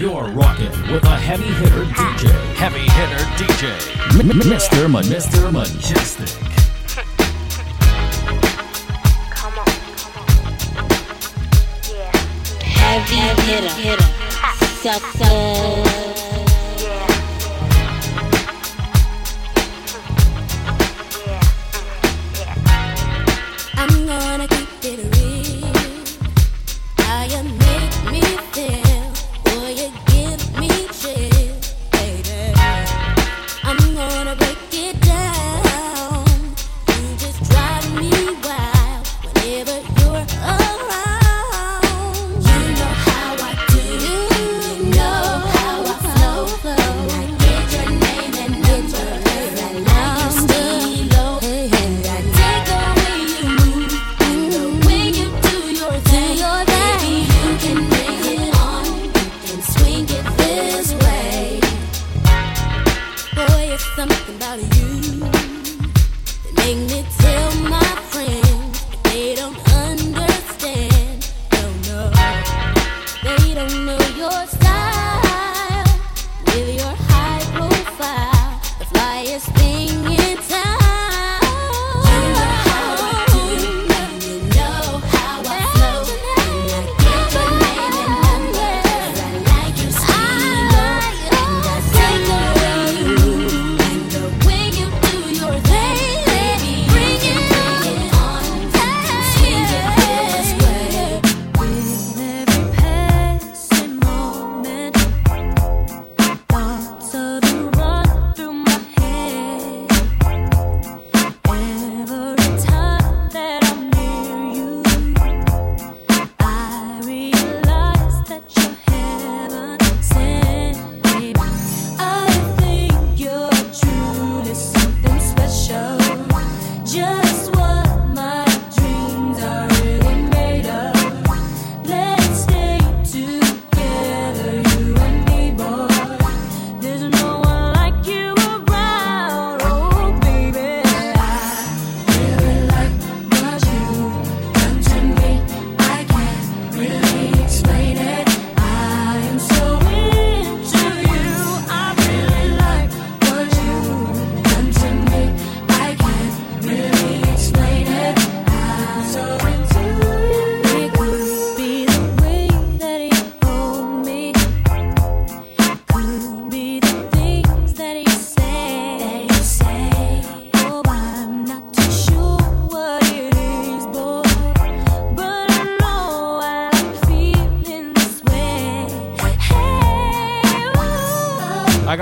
You're rocking with a heavy hitter DJ. Heavy hitter DJ. Mr. Mr. Mejustik. Heavy hitter, hitter, sucker.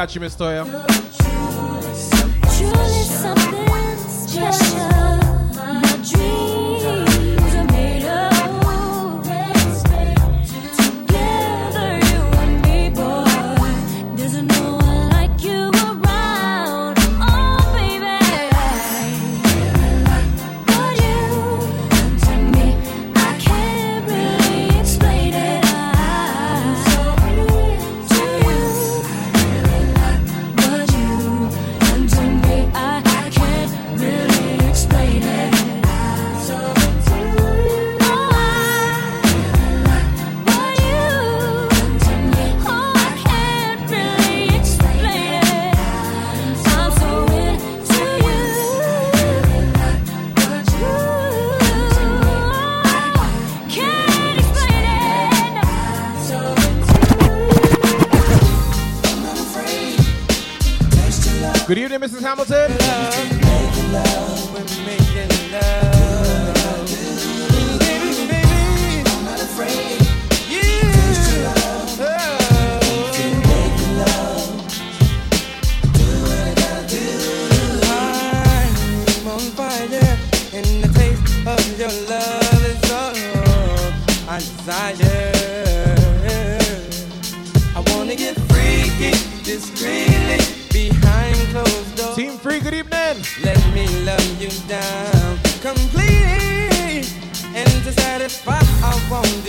Mestre stoję. Good evening, Mrs. Hamilton.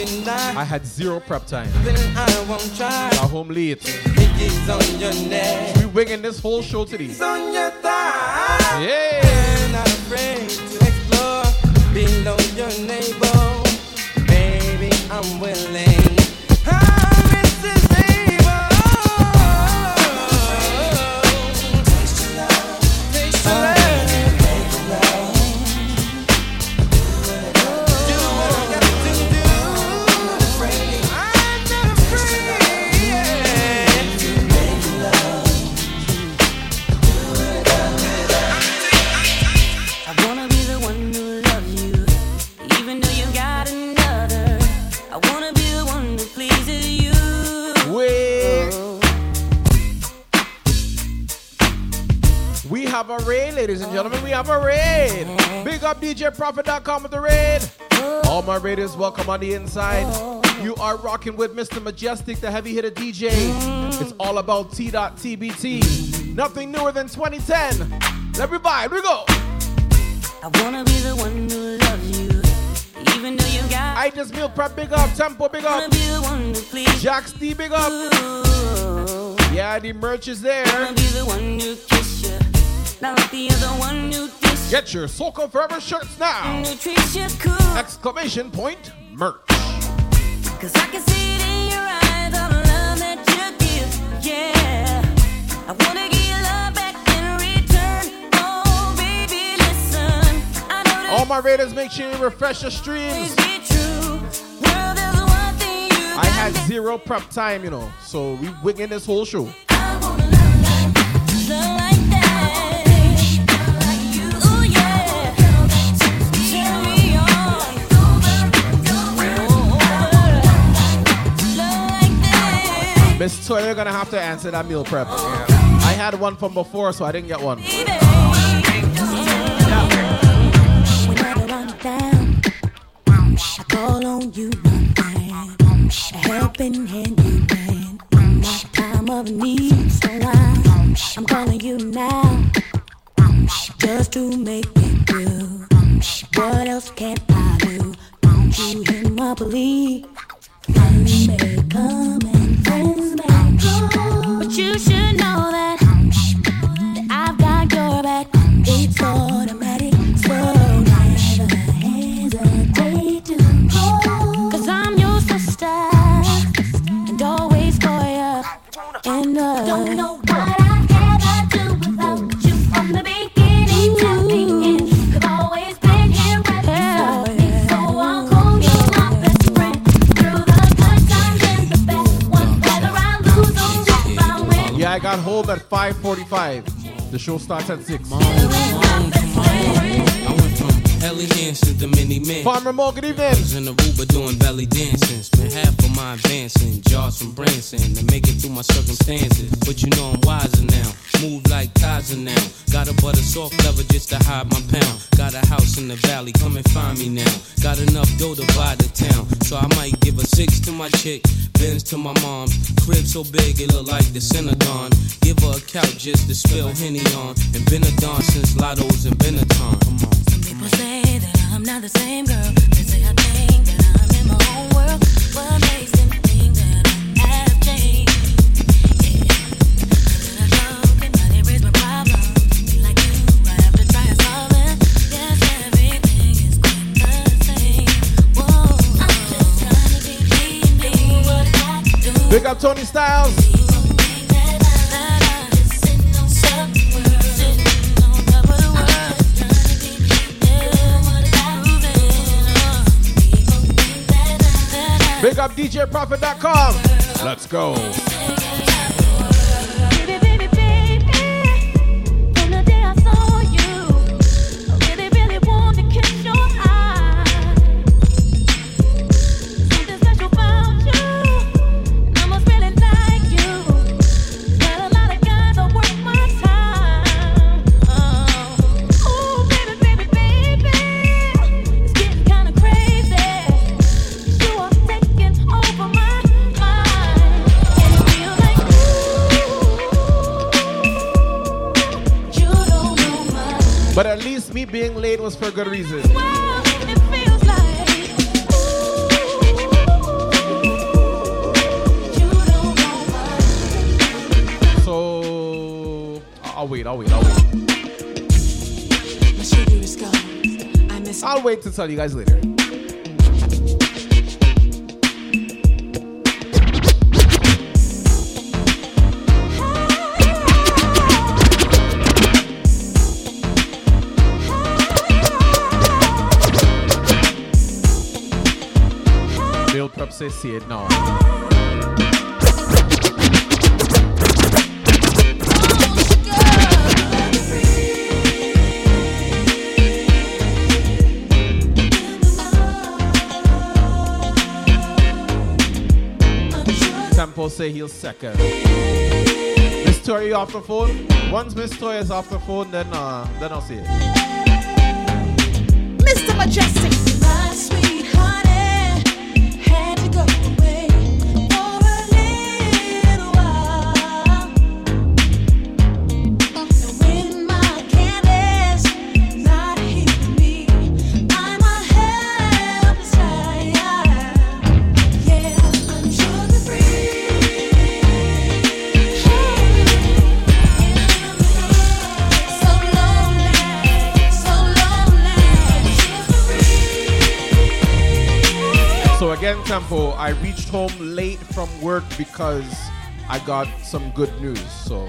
I had zero prep time. I won't try. Got home late. We winging this whole show today. It's on your thigh. Yeah. And I'm afraid to explore below your. Baby, I'm willing. Gentlemen, we have a raid. Big up DJProfit.com with the raid. All my raiders, welcome on the inside. You are rocking with Mr. Mejustik, the heavy hitter DJ. It's all about T.TBT. Nothing newer than 2010. Let me vibe, we go. I wanna be the one who loves you, even though you got. I just meal prep, big up. Tempo, big up. be the one to please Jax D, big up. you. Yeah, the merch is there. Get your Soca Forever shirts now. you, who treats you cool. Exclamation point merch. Cause I can see it in your eyes, all the love that you give, yeah. I wanna give you love back in return. Oh, baby, listen. I know All my raiders, make sure you refresh your streams. be true. Well, one thing you I had zero prep time, you know, so we wigging this whole show. Miss Toy, you're gonna have to answer that meal prep. I had one from before, so I didn't get one. Of need. So I'm calling you now, just to make it through. What else can I do? Don't you hear my plea? May come I home at 5:45. The show starts at six. I. Farmer Mo, good evening. was in Aruba doing belly dancing. Spent half of my advancing, jars from Branson to make it through my circumstances. But you know I'm wiser now. Move like Kaiser now. Got a butter soft leather just to hide my pound. Got a house in the valley, come and find me now. Got enough dough to buy the town. So I might give a six to my chick, Benz to my mom's. Crib so big it look like the Synagogue. Give her a couch just to spill Henny on. And been a don since Lotto's and Benetton. Come on. Some people say that I'm not the same girl. They say I think that I'm in my own world. What makes Big up Tony Styles. Big up DJProfit.com. Let's go. Being was for a good reason. So I'll wait, I'll wait, I'll wait. I'll wait to tell you guys later. See it now. Tempo say he'll second. Miss Tori, off the phone? Once Miss Toy is off the phone, then uh, then I'll see it. Mr. Mejustik. Again, I reached home late from work because I got some good news. So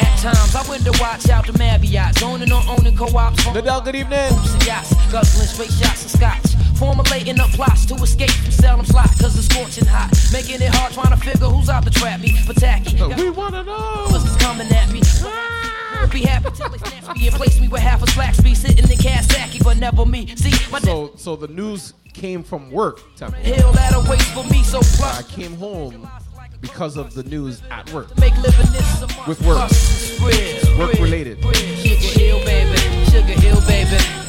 At times, I went to watch out the Marriotts, owning or owning co-ops. Nadal, good evening. Yachts, guzzling straight shots of scotch. Formulating up plots to escape from Salem slot, cause it's scorching hot. Making it hard trying to figure who's out to trap me. But tacky. We wanna know. What's coming at me? Ah! Be happy till they snatch me and place me with half a slack speed sitting in Kawasaki, but never me. See, my So so the news came from work, hill that awaits for me, so I came home because of the news at work. make living this. With work. Work related. Sugar Hill, baby. Sugar Hill, baby.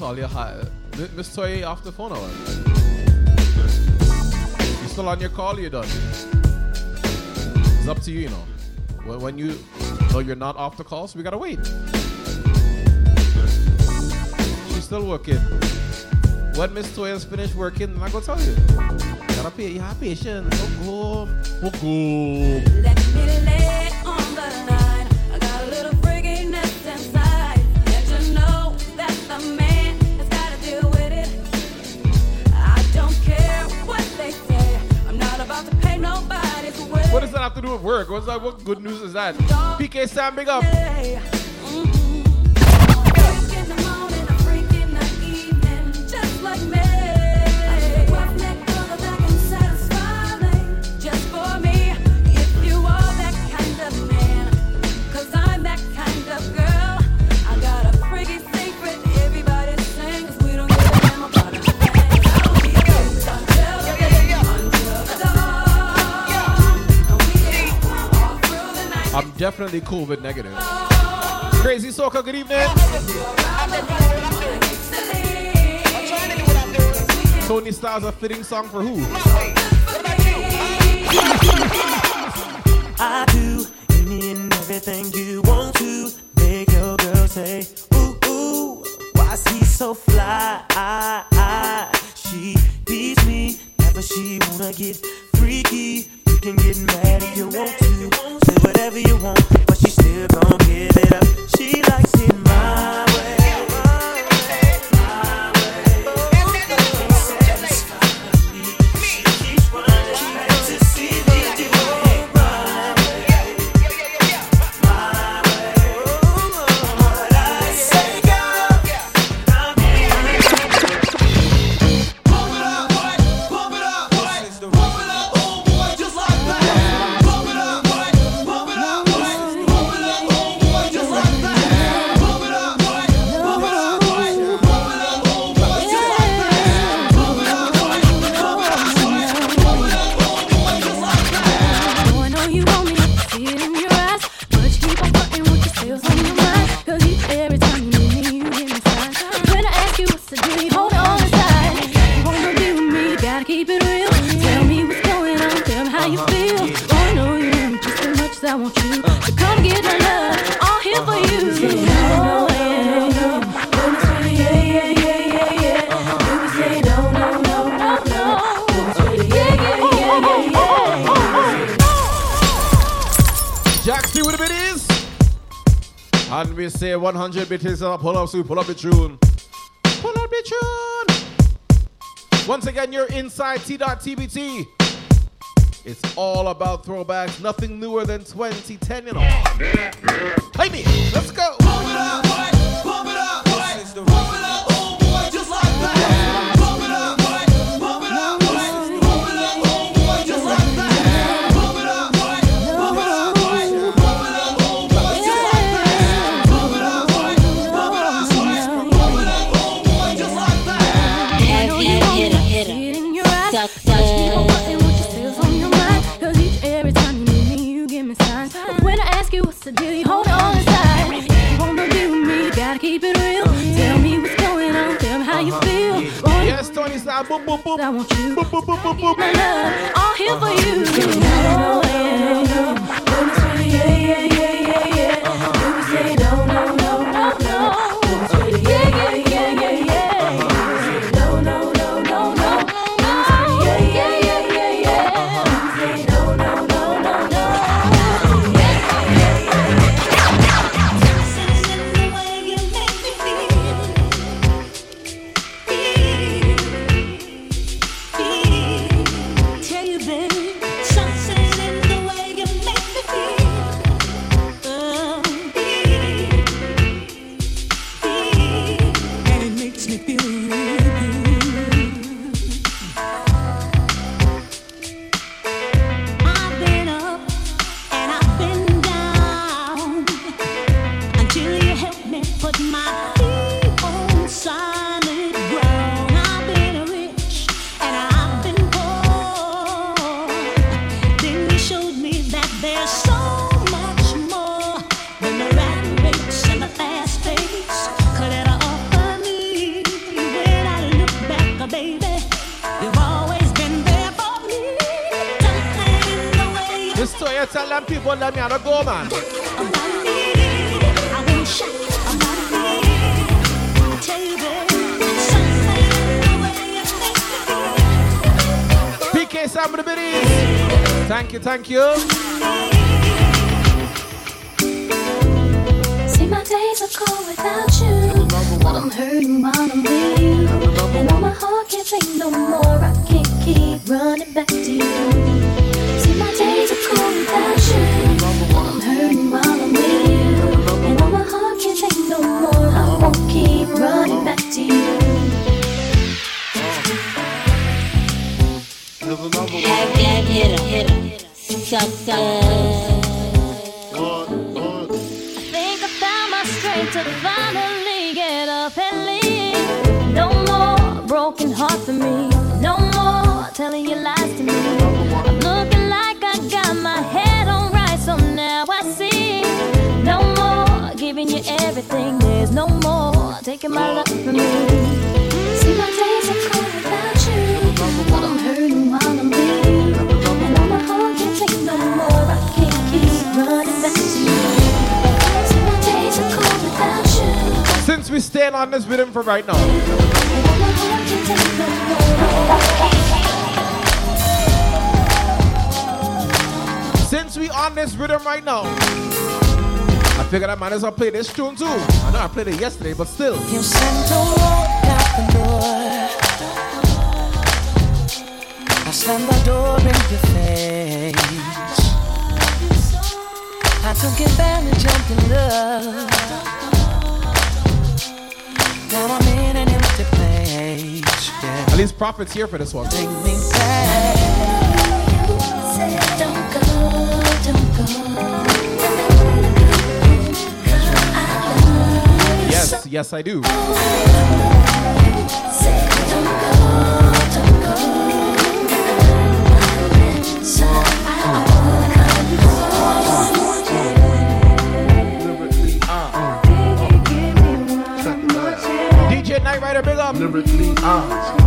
You had Mi- Miss Toy off the phone or? You still on your call, you done? It's up to you, you know. When, when you know you're not off the call, so we gotta wait. She's still working. When Miss Toy has finished working, then I go tell you. Gotta pay, you have patience. Go. Oh, go. To do with work? What's that? What good news is that? PK Sam, big up. Definitely COVID negative. Crazy Soca, good evening. Tony Styles a fitting song for who? I do any and everything you want to make your girl say, ooh, ooh, why's he so fly? Ah, ah. She beats me, never she wanna get freaky. Can get mad if you want to, say whatever you want, but she still gon' give it up. She likes it my way. Say 100 bit is up. Pull up, so pull up the tune. Pull up the tune. Once again, you're inside T.TBT. It's all about throwbacks. Nothing newer than 2010, you know. Hey, me. Let's go. me signs. But when I ask you what's the deal, you hold it all inside. You wanna do me, gotta keep it real. Tell me what's going on, tell me how you feel. Boy, yes, Tony Side, boop, boop, boop. I want you. Boop, boop, boop, boop, boop. My love, all here for you. Yeah, yeah, yeah. Thank you, take no more. since we on this rhythm right now, I figured I might as well play this tune too. I know I played it yesterday, but still. The door. I took advantage of your love. At least Prophet's here for this one. Take me back. Don't go, don't go. Yes, yes, I do. Lyrically, uh,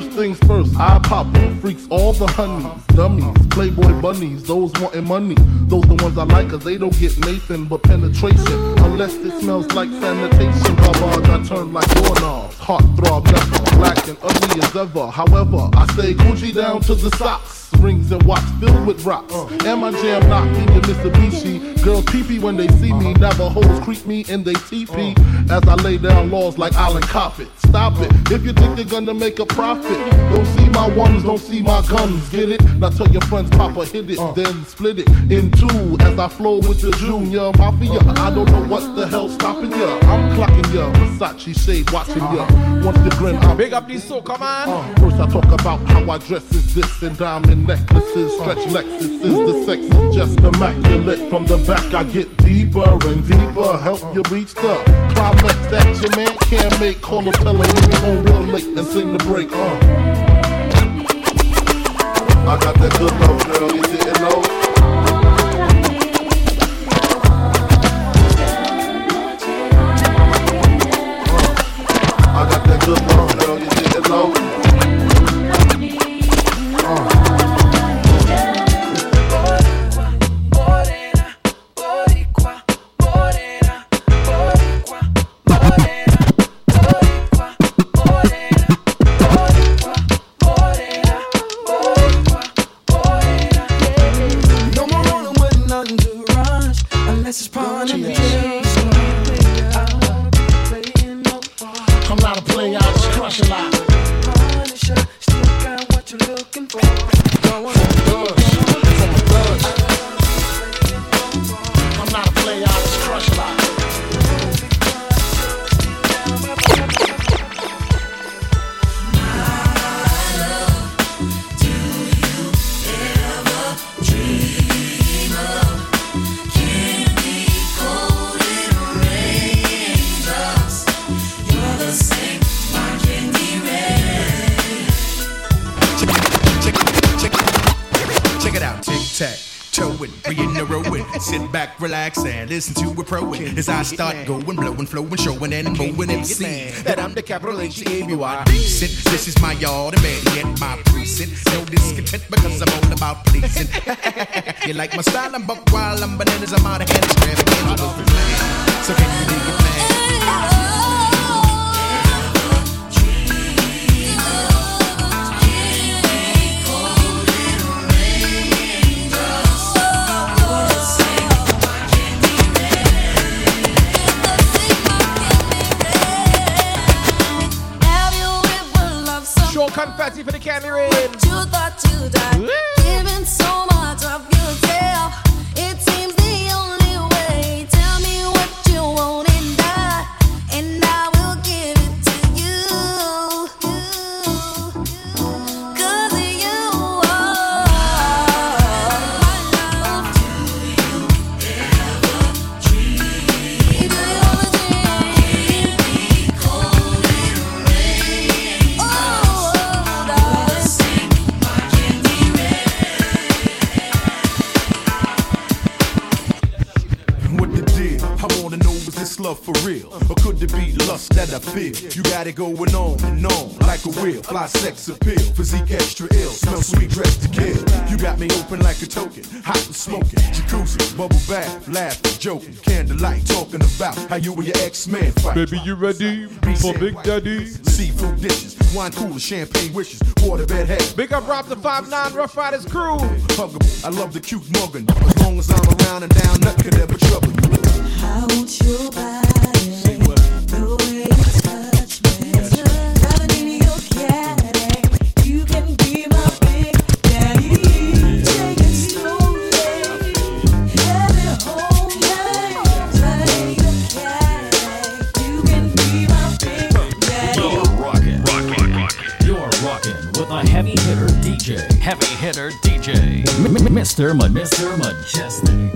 First things first, I pop. Freaks all the honeys, dummies, playboy bunnies, those wanting money. Those the ones I like, cause they don't get Nathan but penetration. Unless it smells like sanitation. Garbage, I turn like doorknobs. Heart throb never, black and ugly as ever. However, I stay Gucci down to the socks. Rings and watch filled with rocks. And my jam knocking your Mitsubishi. Girls peepee when they see me. Navajos creep me in they teepee. Mm. As I lay down laws like Island Coppet. Stop it. If you think they're gonna make a profit, don't see my ones, don't see my guns. Get it? Now tell your friends, Papa hit it, uh. then split it in two. As I flow with the Junior Mafia. I don't know what the hell's stopping ya. I'm clocking ya. Versace shade watching ya. Uh-huh. Once the grin, I'm Big up these so come on. uh, first I talk about how I dress is this and diamond necklaces, stretch uh-huh. Lexus is the sex just immaculate. From the back I get deeper and deeper, help you reach the climax that your man can't make. Call a fella when you home real late and sing the break. Uh. I got that good love, girl. You didn't know. Listen to a pro. As I start going, blowing, flowing, showing, and moving MC. That I'm the capital H E A B Y. Decent, this is my yard, and man, yet my precinct. No discontent because I'm all about pleasing. you like my style? I'm buck wild, I'm bananas, I'm out of hand, extravagant. So can you dig it, confetti feel? You got it going on and on like a wheel. Fly sex appeal, physique extra ill. Smell sweet, dressed to kill. You got me open like a token, hot and smoking. Jacuzzi, bubble bath, laughing, joking. Candlelight, talking about how you and your ex-man fight. Baby, you ready for Big Daddy? Seafood dishes, wine cooler, champagne wishes, waterbed head. Big up Rob the 5'9 Rough Riders crew. Huggable, I love the cute muggin'. As long as I'm around and down, nothing could ever trouble you. I want your body, Mr. Ma- Mr. Mejustik.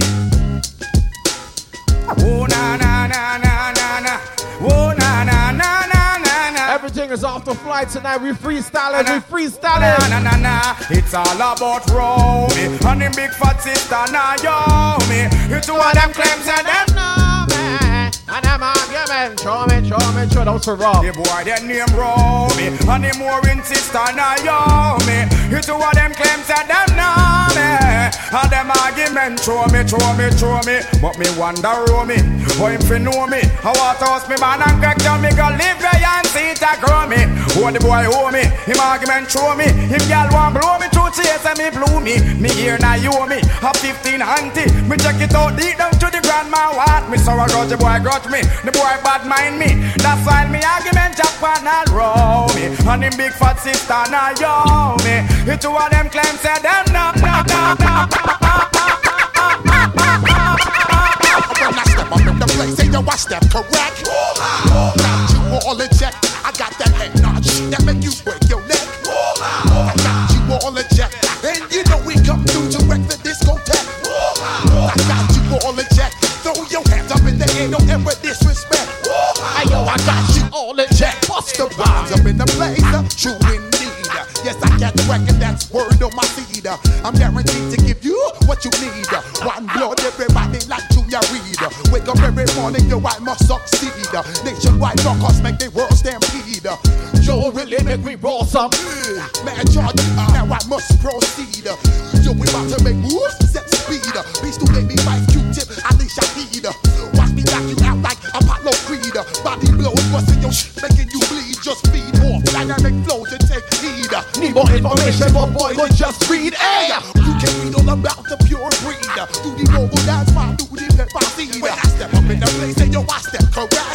Oh na na na na na na. Oh na na na na na na. Everything is off the fly tonight. We freestyling, we Na freestyling. na na na. na. It's all about Romy and the big fat sister me you two of them claims and them know me. And them argument, show me, show me, show don't survive. The boy that name Romy and the Maureen sister Naomi. It's two of them claims and them know me. And them argument show me, show me, show me. But me wonder Romy, how him fi know me? How what house me man and crack down me go live there and see it a grow me. Oh the boy hold me, him argument show me. Him gal want blow me two chase and me blew me. Me here now you me, a 15 auntie. Me check it out deep down to the grandma what me. So I grudge the boy grudge me, the boy bad mind me. That's why me argument Japan and roll me. And him big fat sister now yo me. It two of them claim say them no no no no. When play. Say, yo, I step correct. got you all in check. I got that head notch that make you break your neck. I got you all in check. And you know we come through to wreck the discotheque. I got you all in check. Throw your hands up in the air, don't ever disrespect. Hey, yo, I got you all in check. Bust the vibes up in the place. True indeed. Yes, I got the record, that's word on my seed. I'm guaranteed to give you what you need. One blow, every every morning, yo, I must succeed. Nationwide knockouts make the world stampede. Yo, really make me roll some. Man, charge, now I must proceed. Yo, we about to make moves, set speed. Beast to make me fight Q-tip, at least I need. Watch me knock you out like Apollo Creed. Body blows, busting your shit, making you bleed. Just feed off dynamic flows and take heed. Need more information, for boy, do just read. Hey, you can read all about the pure breed. Do the noble, that's my duty, let my seed yo, I step correct.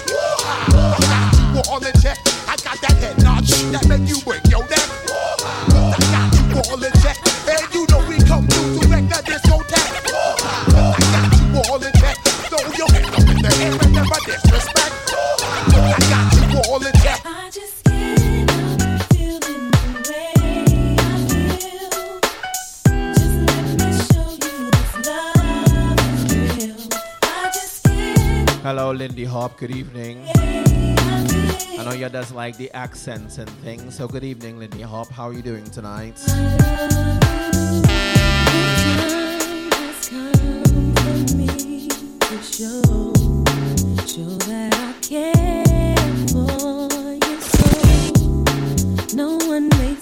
Lindy Hop. Good evening. I know you just like the accents and things, so good evening, Lindy Hop. How are you doing tonight?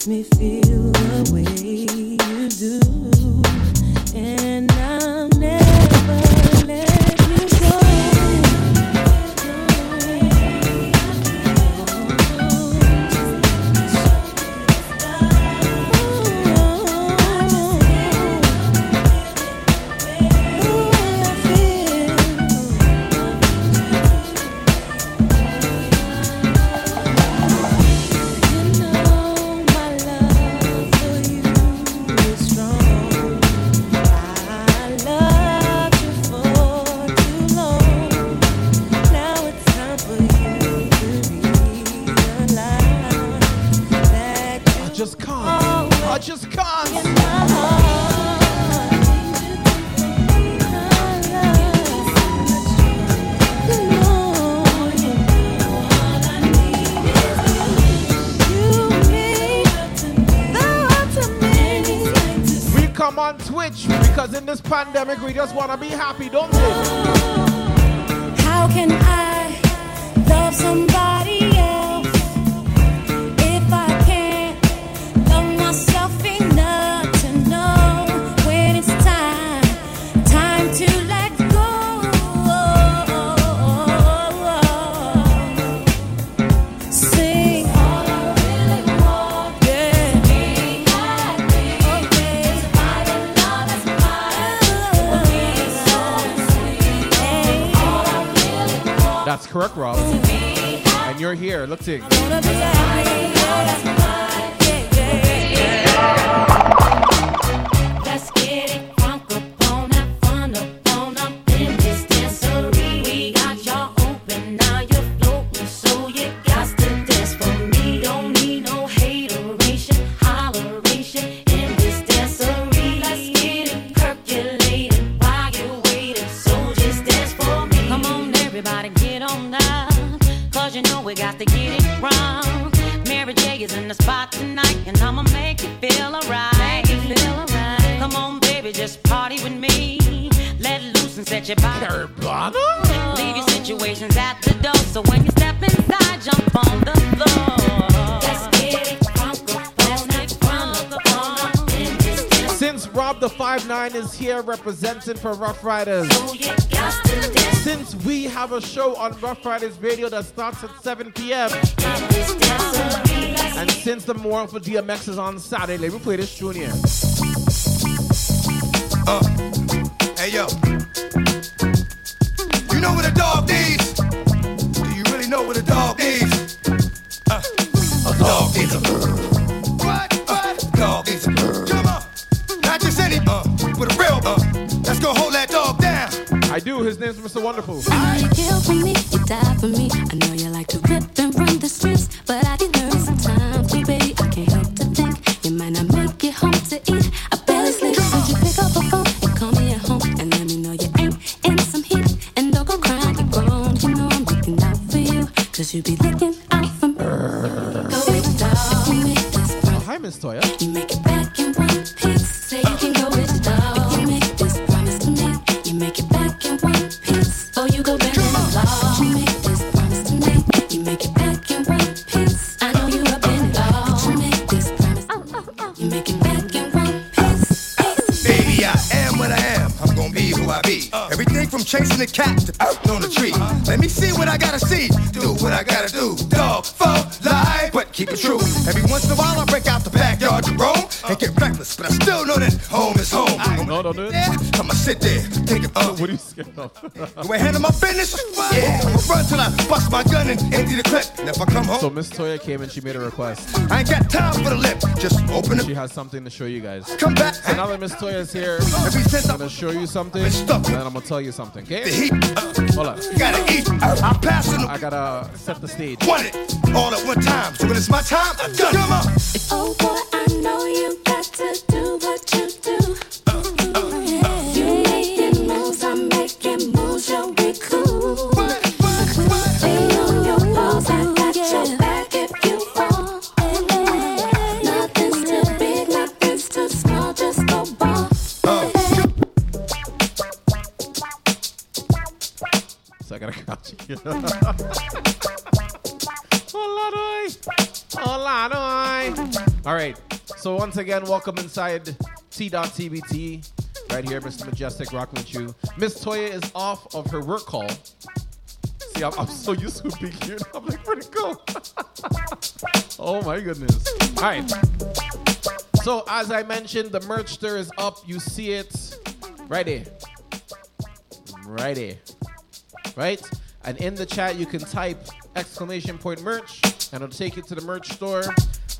Me feel the way you do. Sammy Green wanna be for Rough Riders. Since we have a show on Rough Riders Radio that starts at 7 p.m. And since the morning for DMX is on Saturday, let me play this tune here. What are you scared of? Do handle my business? Yeah, I'ma run till I bust my gun and empty the clip. And if I come home, So Miss Toya came and she made a request. I ain't got time for the lip. Just open it. She has something to show you guys. Come back. So now that Miss Toya is here, I'm gonna show you something, and then I'm gonna tell you something. Okay? Hold on. You gotta eat. I'm passing. I gotta set the stage. Want it all at one time. So when it's my time, I'm done. Come on. Oh boy, I know you got to do what you do. You So once again, welcome inside T.TBT. Right here, Mr. Mejustik rocking with you. Miss Toya is off of her work call. See, I'm, I'm so used to being here. I'm like, where'd it go? oh my goodness. All right. So as I mentioned, the merch store is up. You see it right there. Right there. Right? And in the chat, you can type exclamation point merch and it'll take you to the merch store.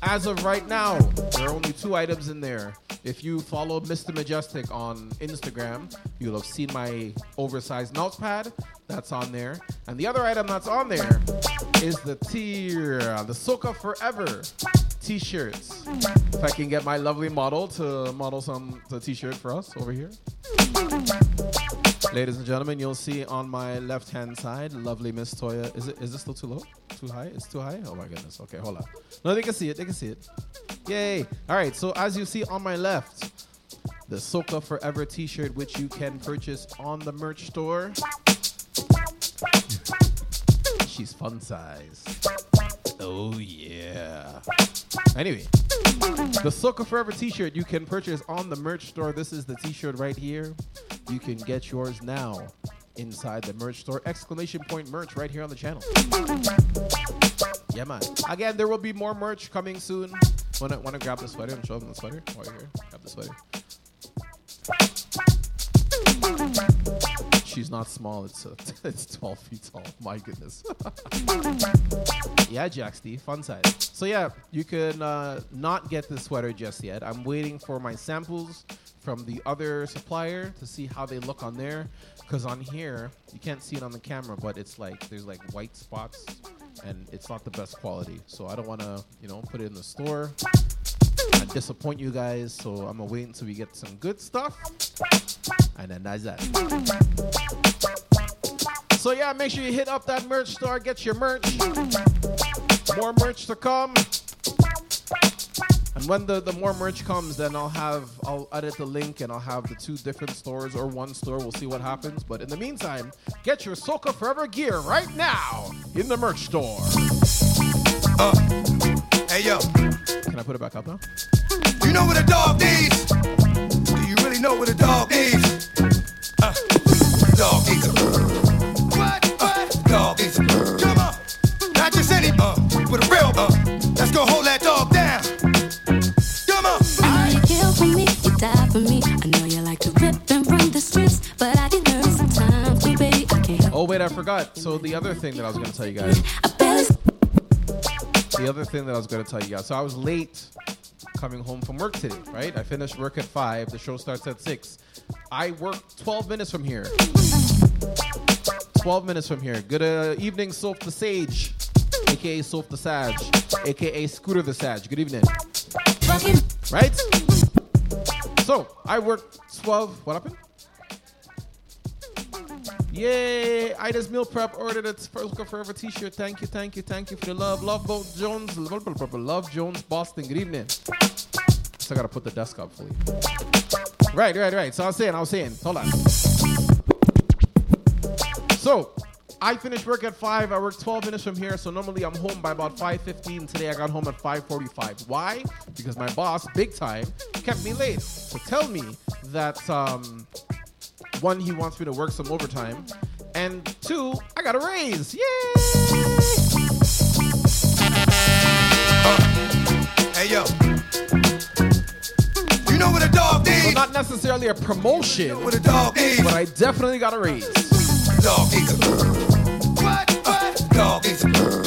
As of right now, there are only two items in there. If you follow Mr. Mejustik on Instagram, you'll have seen my oversized notepad. That's on there. And the other item that's on there is the tier, the Soka Forever t-shirts. If I can get my lovely model to model some t-shirt for us over here. Ladies and gentlemen, you'll see on my left-hand side, lovely Miss Toya. Is it? Is this still too low? Too high? It's too high. Oh my goodness. Okay, hold on. No, they can see it. They can see it. Yay! All right. So as you see on my left, the Soka Forever T-shirt, which you can purchase on the merch store. She's fun size. Oh yeah. Anyway, the Soka Forever T-shirt you can purchase on the merch store. This is the T-shirt right here. You can get yours now inside the merch store. Exclamation point merch right here on the channel. Yeah, man. Again, there will be more merch coming soon. Wanna wanna grab the sweater and show them the sweater while you're here? Grab the sweater. She's not small. It's uh, it's 12 feet tall. My goodness. yeah, Jack Steve, fun size. So yeah, you can uh, not get the sweater just yet. I'm waiting for my samples from the other supplier to see how they look on there. Because on here, you can't see it on the camera, but it's like there's like white spots, and it's not the best quality. So I don't want to, you know, put it in the store and disappoint you guys. So I'm gonna wait until we get some good stuff, and then that's that. So yeah, make sure you hit up that merch store, get your merch. More merch to come. And when the, the more merch comes, then I'll have I'll edit the link and I'll have the two different stores or one store. We'll see what happens. But in the meantime, get your Soka Forever gear right now in the merch store. Uh, hey yo, Can I put it back up now? you know what a dog needs? Do you really know what a dog needs? Uh, dog needs a what? What? Dog needs a come on, not just any uh, but a real uh. Let's go hold that dog down. Come on. I know you kill for me, you die for me. I know you like to rip and run the streets, but I get nervous sometimes. Baby, I can't Oh wait, I forgot. So the other thing that I was gonna tell you guys. The other thing that I was gonna tell you guys. So I was late coming home from work today, right? I finished work at five. The show starts at six. I work 12 minutes from here. 12 minutes from here. Good uh, evening, Soph the Sage, aka Soph the Sage, aka Scooter the Sage. Good evening. Right? So I worked 12. What happened? Yay! Ida's Meal Prep ordered its first Go Forever t-shirt. Thank you, thank you, thank you for the love. Love Boat Jones, Love Jones, Boston. Good evening. So I gotta put the desk up fully. Right, right, right. So I was saying, I was saying, hold on. So I finished work at five. I work 12 minutes from here, so normally I'm home by about 5:15. Today I got home at 5:45. Why? Because my boss, big time, kept me late. So tell me that um, one, he wants me to work some overtime, and two, I got a raise. Yay! Uh, hey yo, you know what a dog So needs? not necessarily a promotion, What a dog needs? but I definitely got a raise. Dog needs a what? What? Dog needs a come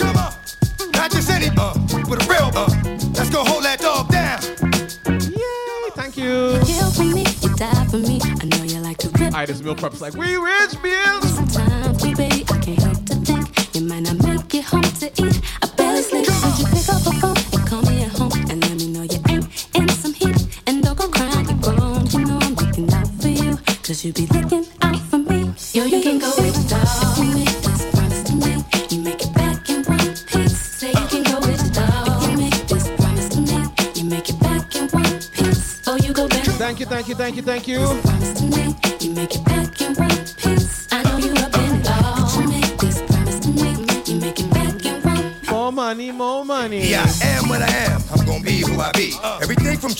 like to rip. I this meal prep's like we rich bills. Sometimes, baby, I can't help to think you might not make it home to eat. I barely sleep. Would you pick up a phone and call me at home and let me know you ain't in some heat? And don't go crying, you're grown. You know I'm looking out for you. Cause you be looking out for me. Yo, you can go with the dog. You make this promise to me. You make it back in one piece. Say you can go with the dog. You make this promise to me. You make it back in one piece. Oh, you go back. Thank you, thank you, thank you, thank you.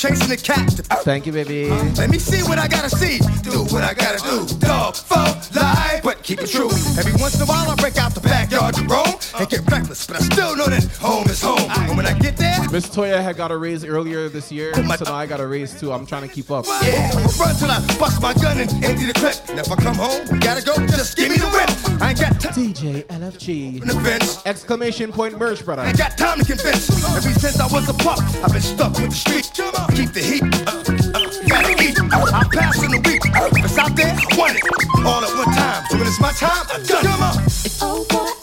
Chasing the cat to uh. Thank you, baby. Let me see what I gotta see. Do what I gotta do. Dog, for lie, but keep it true. Every once in a while I break out the backyard to roam and get reckless, but I still know that home is home. And when I get there, Miss Toya had got a raise earlier this year, so now I got a raise too. I'm trying to keep up. yeah, I'ma run till I bust my gun and empty the clip. And if I come home, we gotta go, just give me the whip. I ain't got time DJ LFG. in the fence. Exclamation point merch, brother. I ain't got time to convince. Ever since I was a pup, I've been stuck with the street. Keep the heat. Uh, uh, gotta eat. I'm passing the week. If it's out there, I want it. All at one time. So when it's my time, I done. Come on. Oh boy,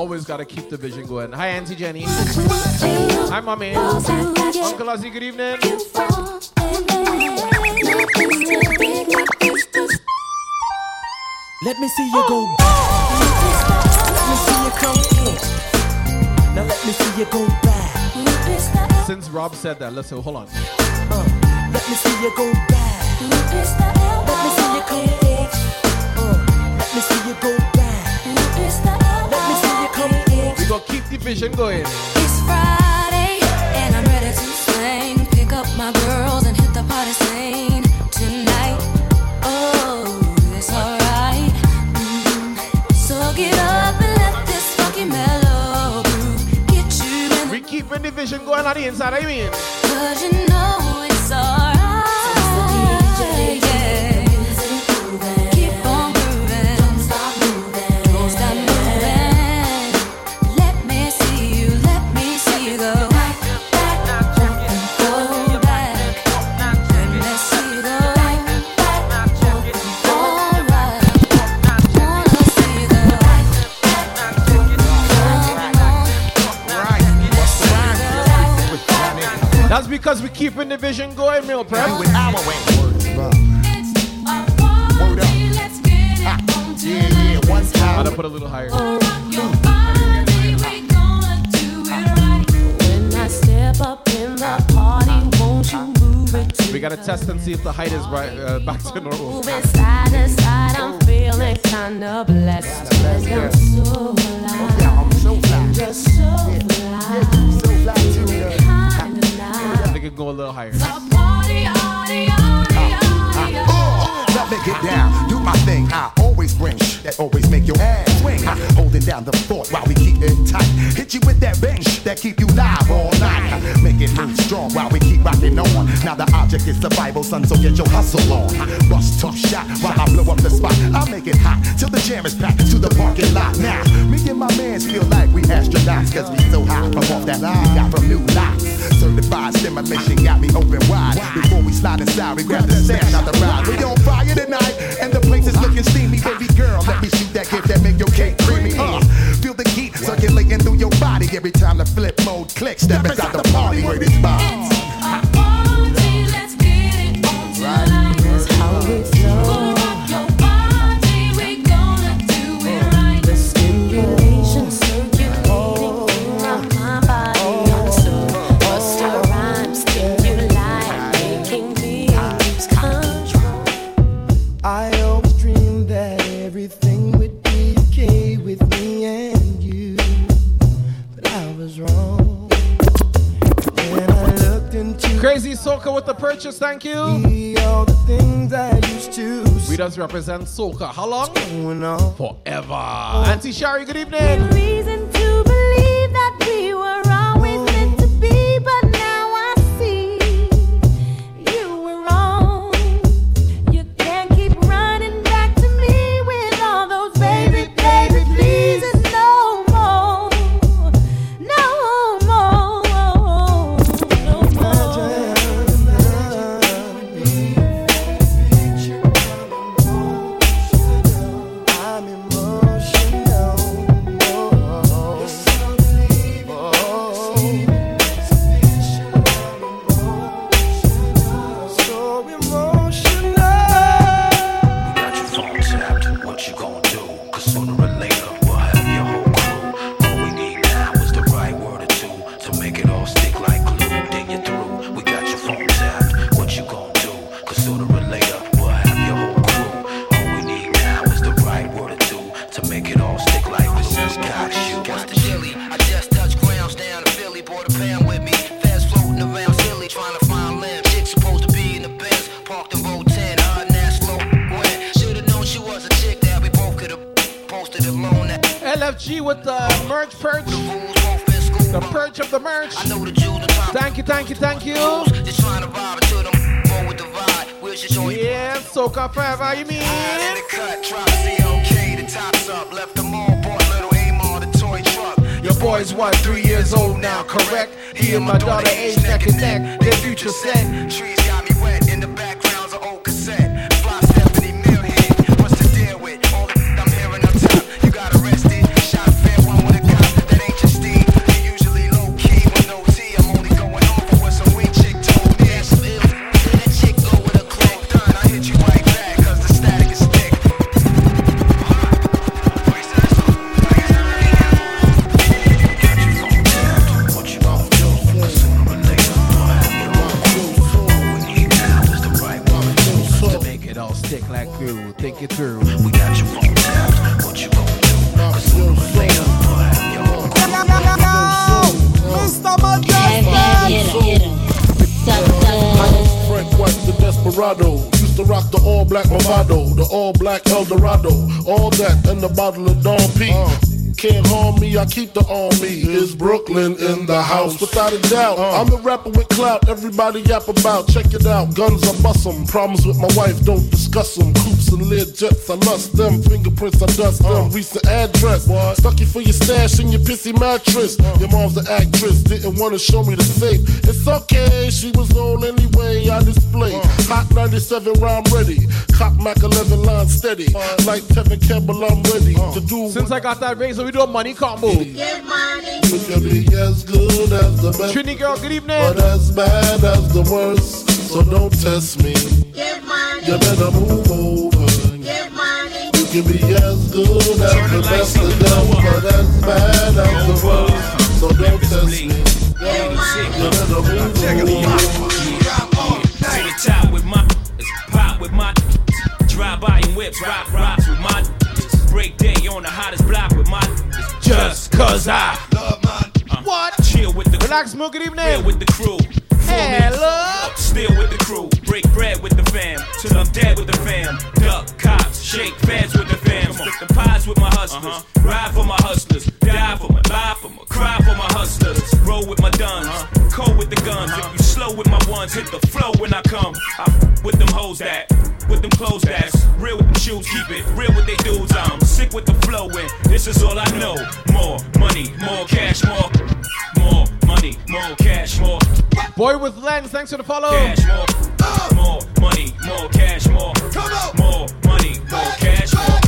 always gotta keep the vision going. Hi, Auntie Jenny. Hi, mommy. Uncle Ozzy, good evening. Let me see you go back. Let me see you come in. Now let me see you go back. Since Rob said that, let's hold on. Let me see you go back. Let me see you come in. Uh, let me see you go back. We keep the vision going. It's Friday and I'm ready to sing. Pick up my girls and hit the party scene tonight. Oh, it's alright. Mhm. So get up and let this funky mellow groove get you in We keeping the vision going on the inside, I mean. Cause you know it's alright. Because we keeping the vision going, meal prep. Do it our way. Yeah, yeah, one I'm time. gonna put a little higher. When I step up in the party, won't you move it to We gotta test and see if the height is right uh, back to normal. Move side to side, I'm feeling kinda blessed. Cause I'm so alive. Nice. I think it can go a little higher. Party, party, party, uh, uh, party, uh, uh, Let me get down, do my thing. I always bring that always make your ass swing. Uh, holding down the fort while we keep it tight. Hit you with that bang sh- that keep you live all night. Uh, make it move strong while we keep rocking on. Now the object is survival, son, so get your hustle on. Uh, Bust tough shot while I blow up the spot. I make it hot till the jam is packed to the parking lot. Now me and my mans feel like we astronauts, cause we so high from off that line got from new lots. Certified stimulation got me open wide. Before we slide inside, we grab the stash out the ride. We on fire tonight, and the that make your cake creamy. Uh, feel the heat circulating through your body every time the flip mode clicks. Step inside the party where this vibes. Purchase, thank you. all the things I used to We does represent Soca. How long? going on. Forever. Auntie Shari, good evening. Desperado. Used to rock the all black Movado, the all black Eldorado. All that and the bottle of Dom P. Uh. Can't harm me, I keep the on me. Is Brooklyn in the house? Without a doubt. Uh. I'm a rapper with clout, everybody yap about. Check it out, guns I bust 'em. Problems with my wife, don't discuss 'em. Coops and lead jets, I lust them. Fingerprints, I dust them. Uh. Recent address. Stuck you for your stash in your pissy mattress. Uh. Your mom's the actress, didn't wanna show me the safe. It's okay, she was on anyway. I display. Hot 97 round ready. Cop Mac 11 line steady. Like Tevin Campbell, I'm ready to do Since I got that razor, we do a money combo. You can be as good as the best. Trini girl, good evening. But as bad as the worst. So don't test me. You better move over. You can be as good as the best of them. But as bad as the worst. So don't test me. You better move over. To the top with my pop with my drive by and whips, rock rocks with my break day on the hottest block with my just cause I love my uh, what chill with the relax, Mook. Good evening. Real with the crew. Hello. Still with the crew, break bread with the fam, till I'm dead with the fam. Duck cops, shake feds with the fam, split the pies with my hustlers, uh-huh. ride for my hustlers, die for my, lie for my, cry for my hustlers, roll with my duns, uh-huh. cold with the guns. If uh-huh. you slow with my ones, hit the flow when I come. I with them hoes that, with them clothes that's real with them shoes, keep it real with they dudes. I'm sick with the flow and this is all I know. More money, more cash, more, more money, more cash, more. Boy with lens, thanks for the follow. Cash, more, more money, more cash, more. Come on. More money, more cash, more.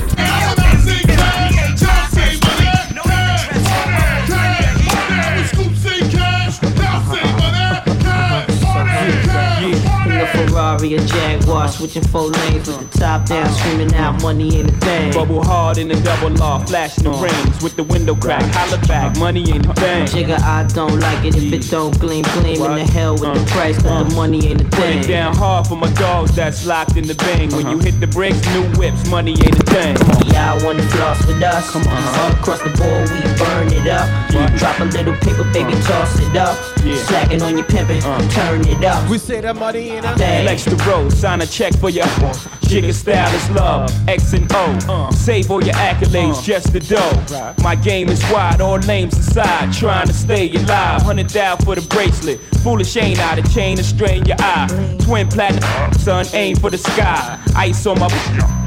Ferrari, a Jaguar, switching four lanes with the top down, screaming out money ain't a thing. Bubble hard in the double R, flashing the uh. rings with the window crack. Holla back, uh. money ain't a thing. Jigga, I don't like it if it don't gleam, gleam in the hell with the uh. price, cause the money ain't a Put thing. it down hard for my dogs that's locked in the bang. When you uh-huh. hit the brakes, new whips, money ain't a thing. Yeah, I wanna floss with us. Come on, all across the board we burn it up. Drop a little paper, baby, toss it up. Slacking on your pimpin', turn it up. We say that money in a Flex the road, sign a check for your jigger style is love. X and O. Save all your accolades, uh. just the dough. My game is wide, all names aside. Trying to stay alive. Hundred down for the bracelet. Foolish ain't I, the chain to strain your eye. Twin platinum, son, aim for the sky. Ice on my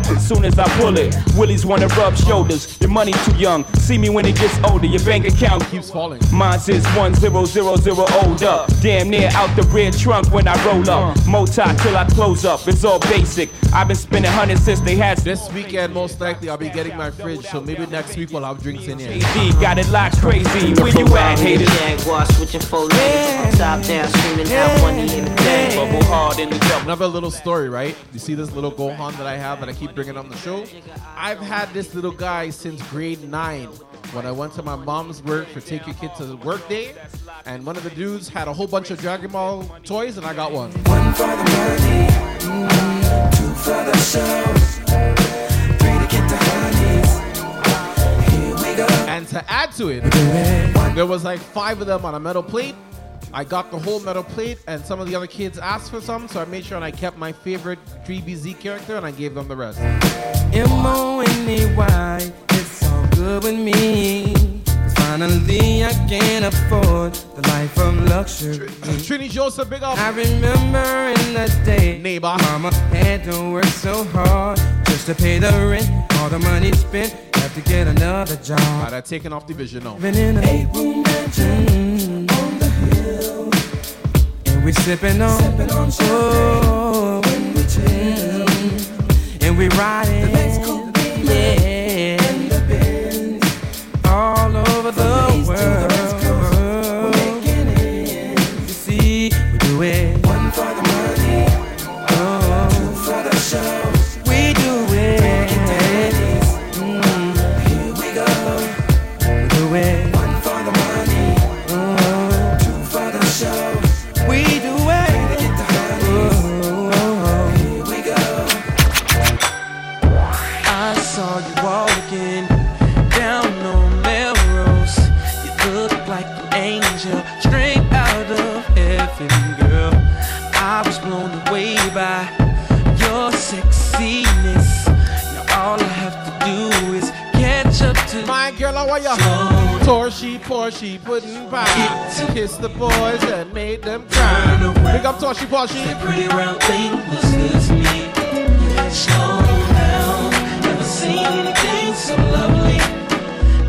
as soon as I pull it. Willies wanna rub shoulders. Your money too young. See me when it gets older. Your bank account keeps falling. Mine says one zero zero zero old up. Damn near out the rear trunk when I roll up. Uh. Mota till I close up. It's all basic. I've been spending hundreds since they had This weekend, most likely, I'll be getting my fridge, so maybe next week we'll have drinks in here. AD got it locked crazy. Where you at, haters? Jaguar switching four lanes. Top down, screaming out money in the bank. Bubble hard in the double. Another little story, right? You see this little Gohan that I have that I keep bringing on the show? I've had this little guy since grade nine. When I went to my mom's work for Take Your Kid to Work Day, and one of the dudes had a whole bunch of Dragon Ball toys, and I got one. One for the money, mm, two for the shows, three to get the honeys. Here we go. And to add to it, there was like five of them on a metal plate. I got the whole metal plate, and some of the other kids asked for some, so I made sure and I kept my favorite DBZ character, and I gave them the rest. M-O-N-E-Y, all good with me. 'Cause finally I can afford the life of luxury. Trini Joseph, big up. I remember in the day, neighbor, mama had to work so hard just to pay the rent. All the money spent, have to get another job. Alright, I taken off the vision now. Living in a eight-room mansion on the hill, and we sipping on, sipping on oh, when we chill, and we riding, Porsche, pudding pie. Kiss the boys and made them cry. Big up Torshi, Porsche. Pretty round thing was to me. Slow down, never seen anything so lovely.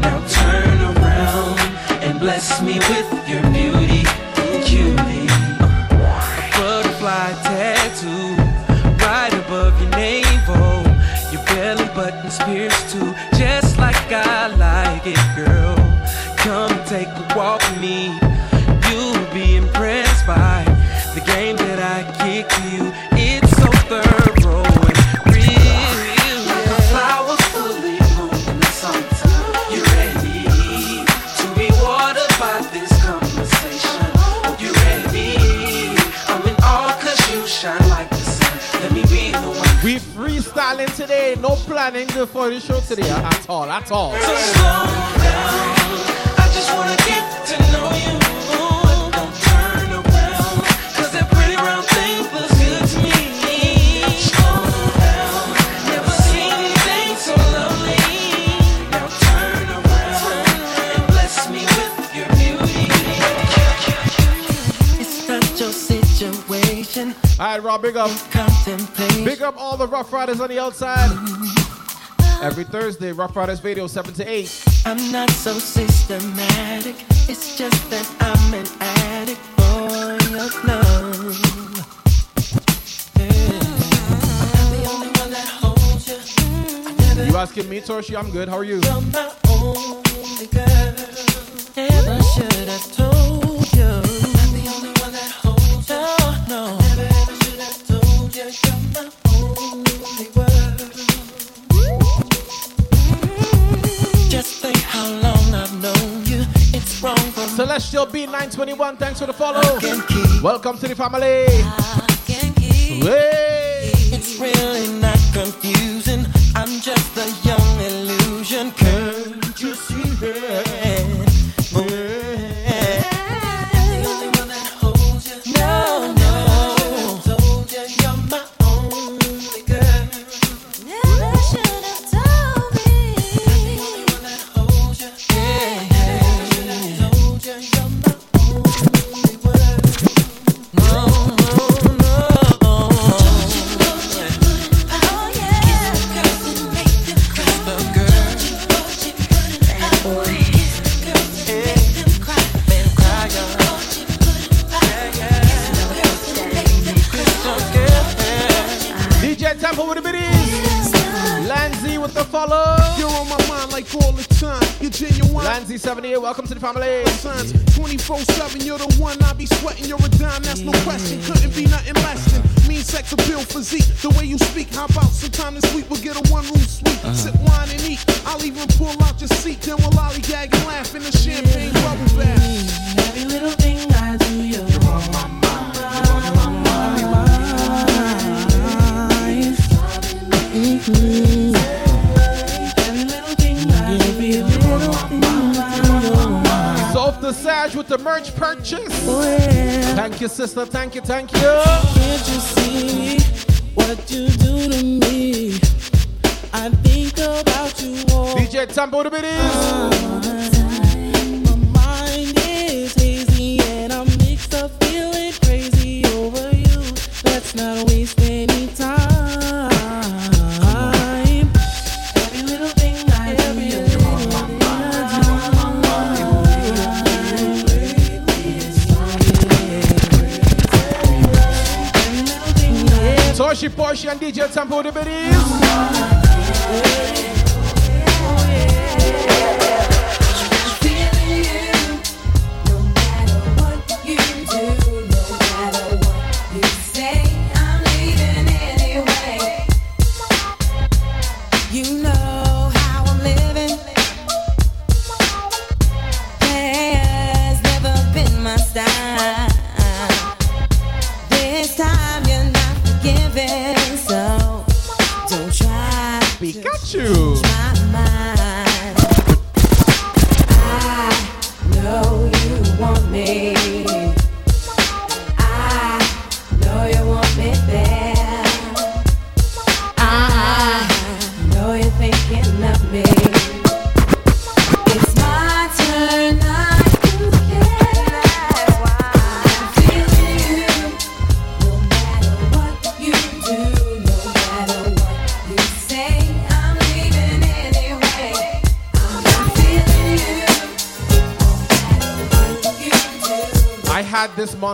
Now turn around and bless me with your beauty, cutie. A butterfly tattoo right above your navel. Your belly button's pierced too, just like I like it, girl. Take a walk with me. You'll be impressed by the game that I kick to you. It's so thorough and real. Like a flower fully blown in the summertime. You ready to be watered by this conversation? You ready? I'm in awe 'cause you shine like the sun. Let me be the one. We freestyling today, no planning before the show today at all, at all. So slow down. Big up. Big up all the Rough Riders on the outside. Every Thursday, Rough Riders Radio, 7 to 8. I'm not so systematic. It's just that I'm an addict for your love. You asking me, Torshi? I'm good. How are you? Only girl. Never should have told Just think how long I've known you. It's wrong for Celestial B921, thanks for the follow. Welcome to the family. Hey. It's really not confusing. I'm just a young illusion. Can't you see? Welcome to the family. 24 7, you're the one I be sweating, you're a dime, that's no question. Couldn't be nothing less than mean sex appeal physique. The way you speak, how about sometime this week we'll get a one room suite, uh-huh. sip wine and eat. I'll even pull out your seat, then we'll lollygag and laugh in the champagne bubble bath. Every little thing I do, you're on my mind. You're on my mind. You're on my mind. The Sage with the merch purchase. Oh, yeah. Thank you, sister. Thank you, thank you. Can't you see what you do to me? I think about you all. DJ Tambo the My Porsche and DJ Tambo the Biddies.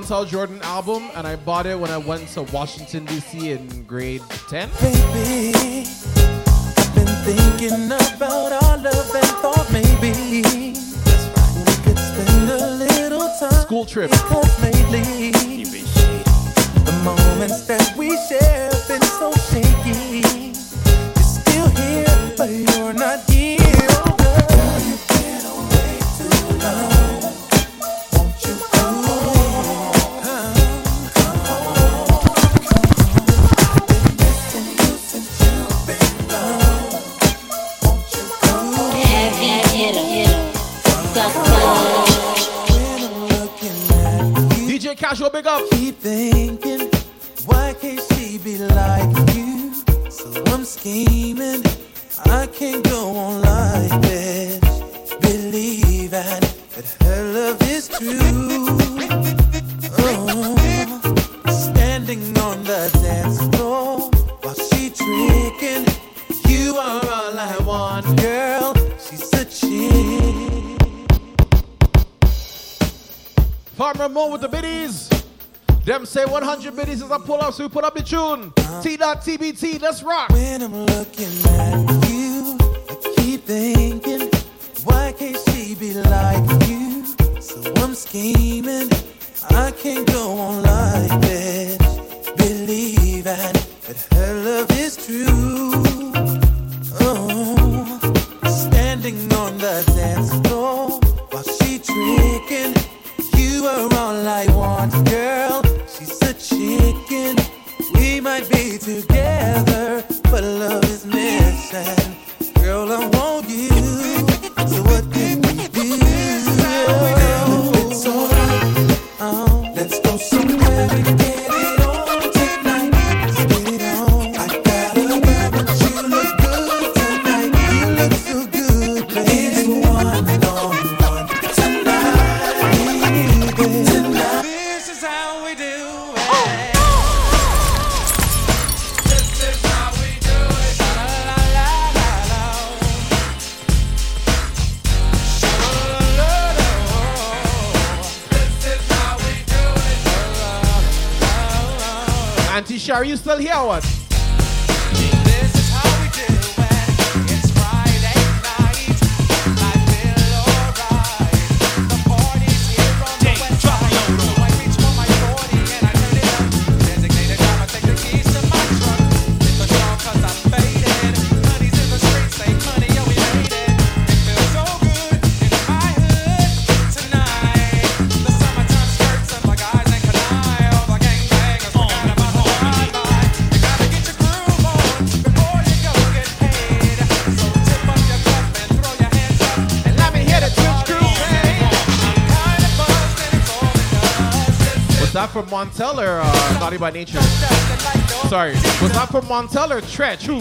Montell Jordan album and I bought it when I went to Washington, D.C. in grade 10. baby. I've been thinking about our love and thought maybe we could spend a little time. School trip. Because lately, the moments that we share have been so shaky. So we put up the tune. T dot TBT, let's rock. When I'm looking Monteller uh, Naughty by Nature. Sorry, was not from Monteller, Treach, who?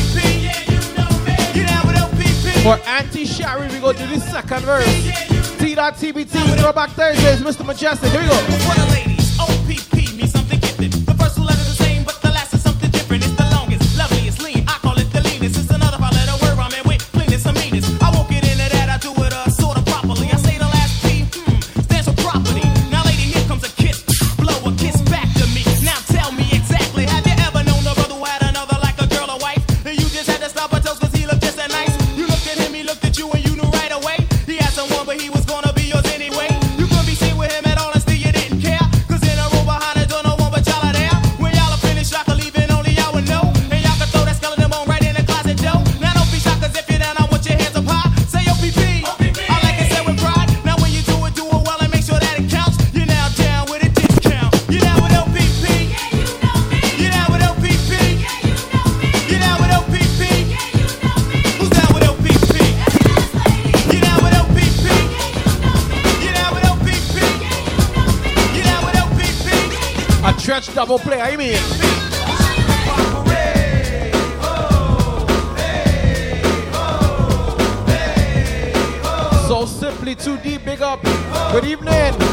For Auntie Sherry, we go to the second verse. T.TBT, we go back Thursdays, Mr. Mejustik. Here we go. double play, I mean. So simply too deep, big up. Good evening.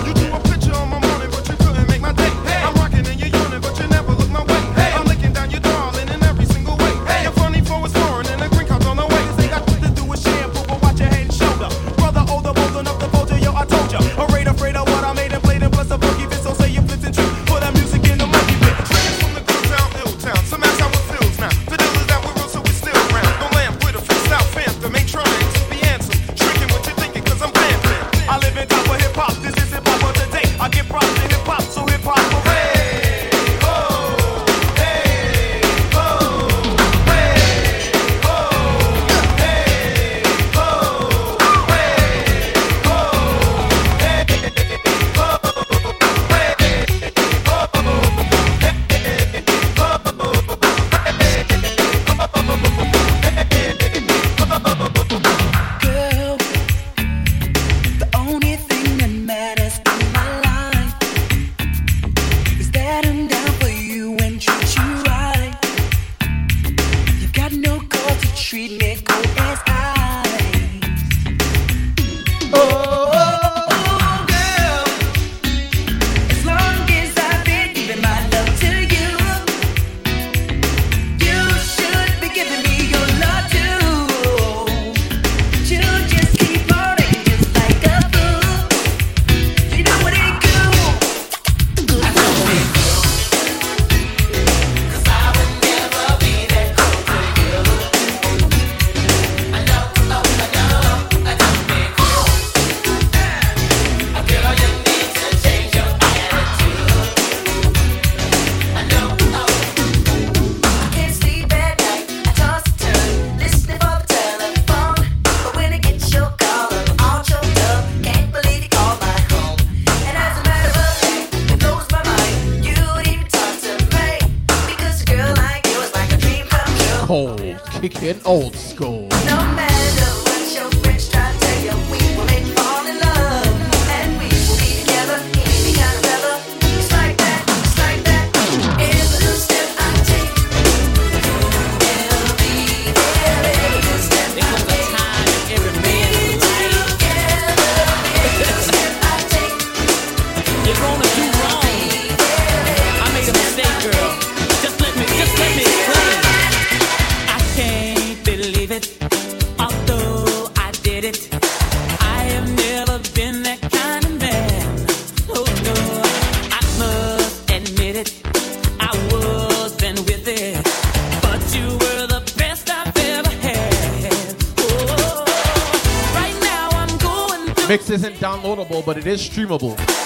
Is streamable.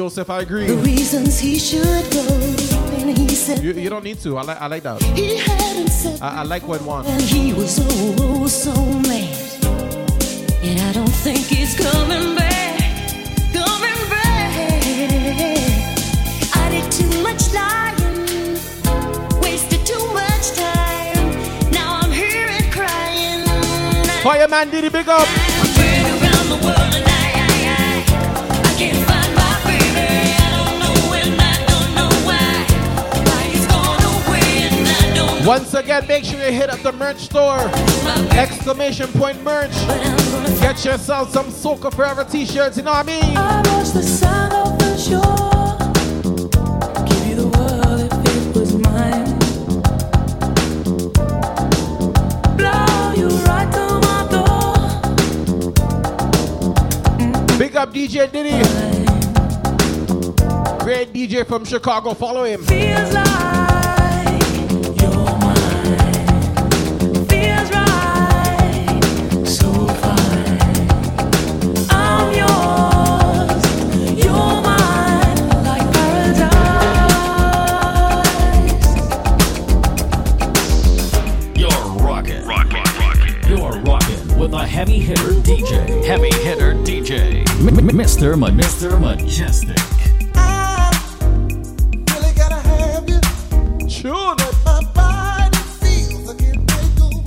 Joseph, I agree. the reasons he should go, and he said You, you don't need to. I like I like that. he hadn't said. I, I like what one. And he was oh, so mad. And I don't think he's coming back. Coming back. I did too much lying. Wasted too much time. Now I'm here and crying. Fireman Diddy, big up. Once again, make sure you hit up the merch store. Exclamation point merch. Get yourself some Soca Forever t-shirts, you know what I mean? I watch the sun off the shore. Give you the world if it was mine. Blow you right to my door. Big up DJ Diddy. Great DJ from Chicago. Follow him.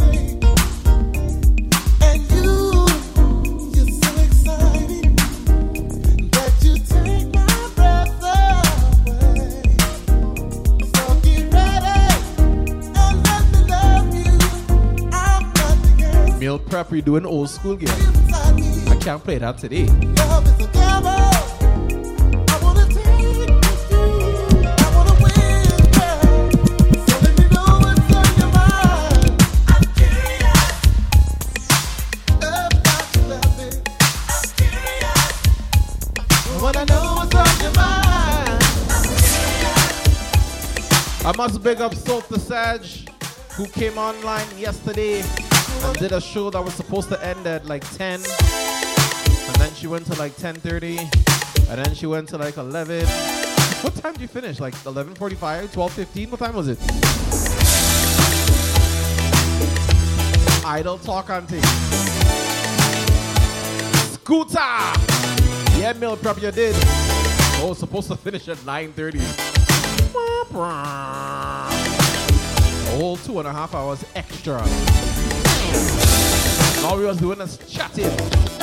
Me And you, you're so excited that you take my breath away. So, get ready. I love you. Love you. I'm not the girl Meal prep, we doing old school game. I can't play that today. love is a. I wanna take you deep. I wanna win, girl. So let me know what's on your mind. I'm curious about your loving. I'm curious. Wanna know what's on your mind. I must big up Salt Sag, who came online yesterday and did a show that was supposed to end at like 10. And then she went to like 10.30. And then she went to like 11. What time did you finish? Like 11.45, 12.15? What time was it? Idle talk auntie. Scooter! Yeah, meal prep you did. Oh, supposed to finish at 9.30. A whole two and a half hours extra. All we was doing is chatting.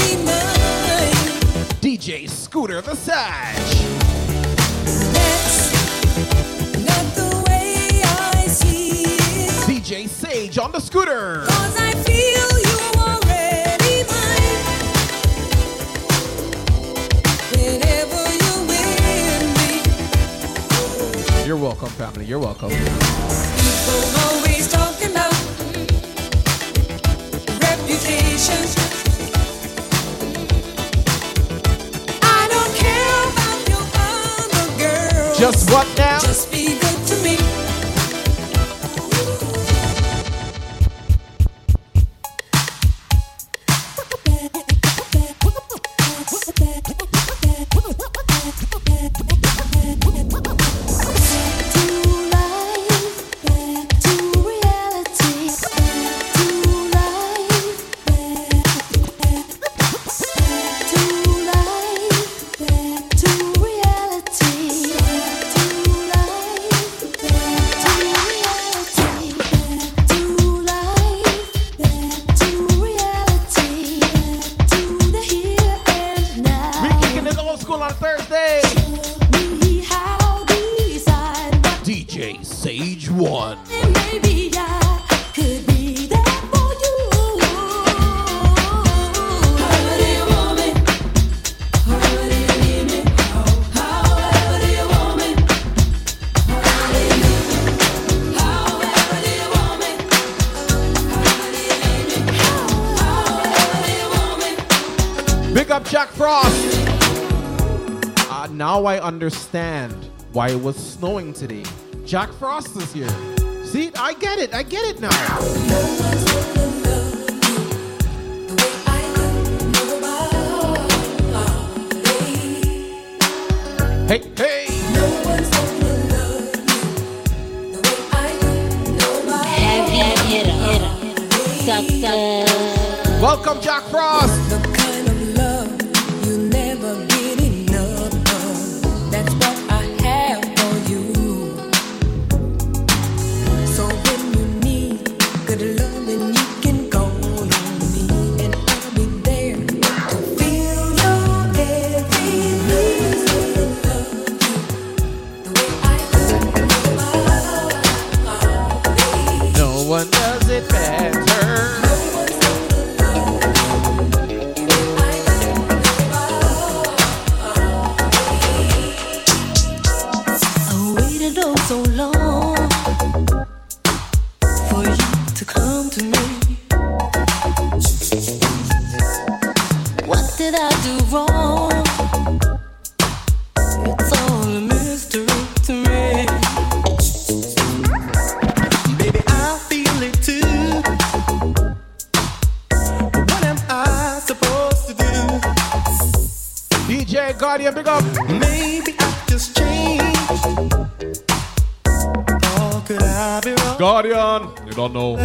DJ Scooter Visage. DJ Sage on the scooter. You're welcome, family. You're welcome. People always talking about reputations. Just what now? Just be snowing today. Jack Frost is here. See, I get it. I get it now. Guardian, you don't know.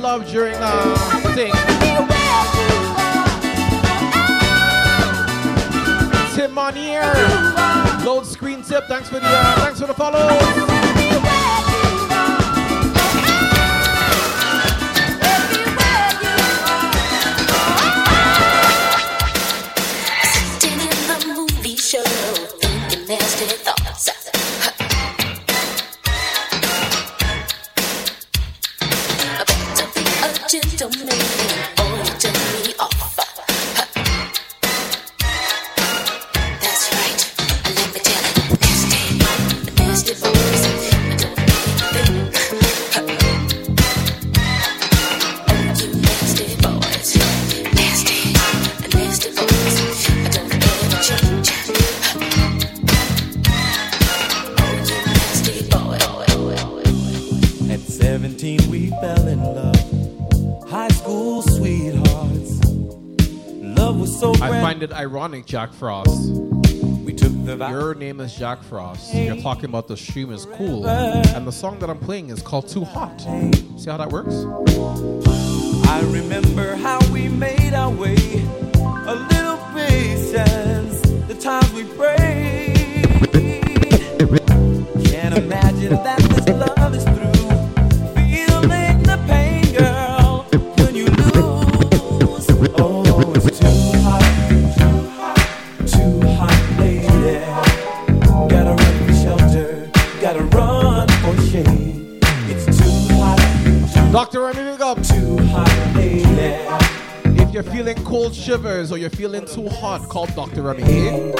Love during uh thing. Tim Monier. Load screen tip. Thanks for the uh, thanks for the follow. Ironic, Jack Frost. We took the Your name is Jack Frost. You're talking about the stream is cool, and the song that I'm playing is called Too Hot. See how that works? I remember how we made our way. A little patience. The times we prayed. Too hot, call Dr. Remy.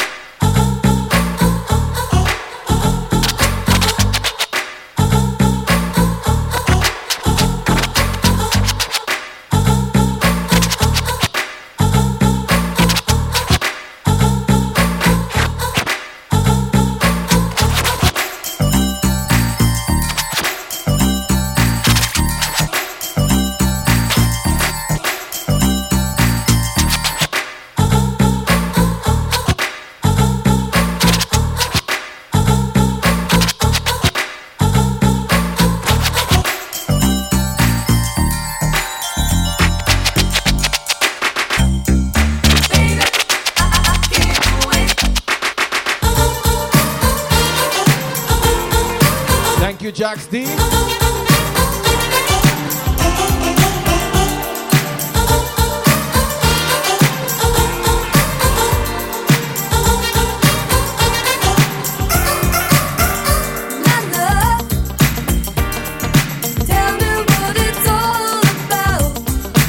Jax D.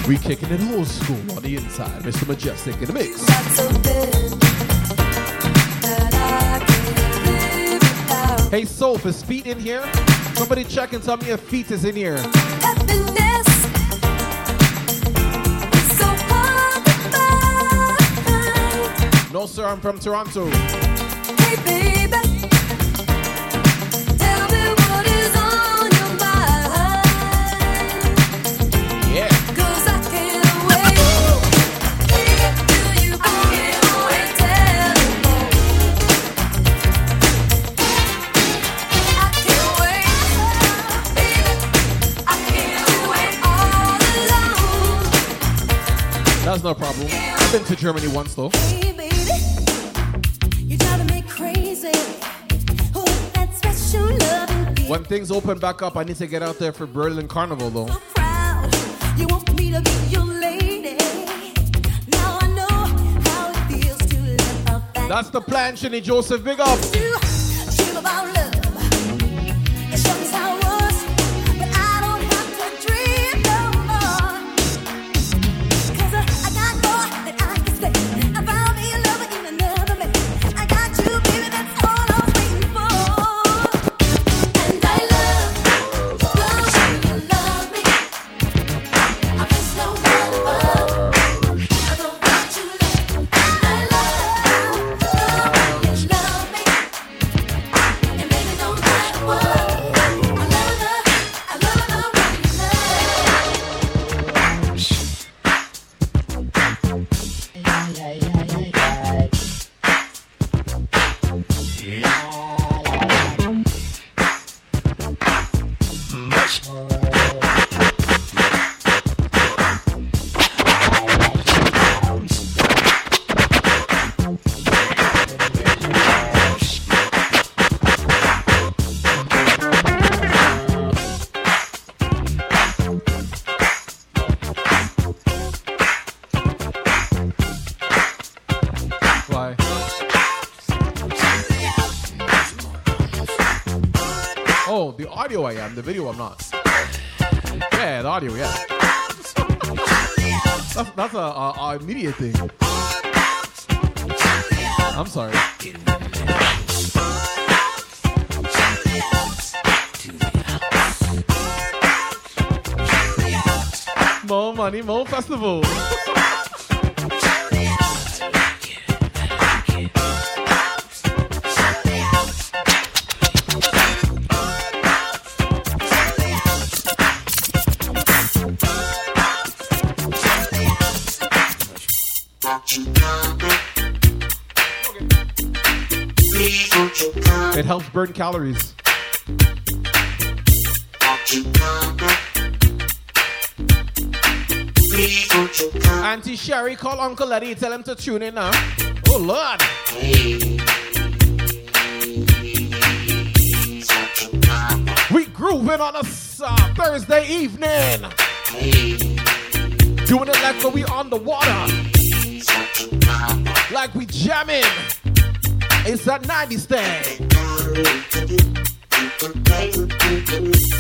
We kicking it old school on the inside. Mr. Mejustik in the mix. Hey, Soph, is feet in here? Somebody check and tell me if feet is in here. No, sir, I'm from Toronto. I've been to Germany once though. Oh, when things open back up, I need to get out there for Berlin Carnival though. You want me to be your lady. Now I know how it feels to live a fantasy. That's the plan, Shinny Joseph. Big up. audio I am. The video I'm not. Yeah, the audio, yeah. That's, that's a, a, a immediate thing. I'm sorry. More money, more festival. helps burn calories. Auntie Sherry, call Uncle Eddie. Tell him to tune in now. Oh, Lord. We grooving on a uh, Thursday evening. Doing it like we on the water. Like we jamming. It's that 90s thing. Thank you.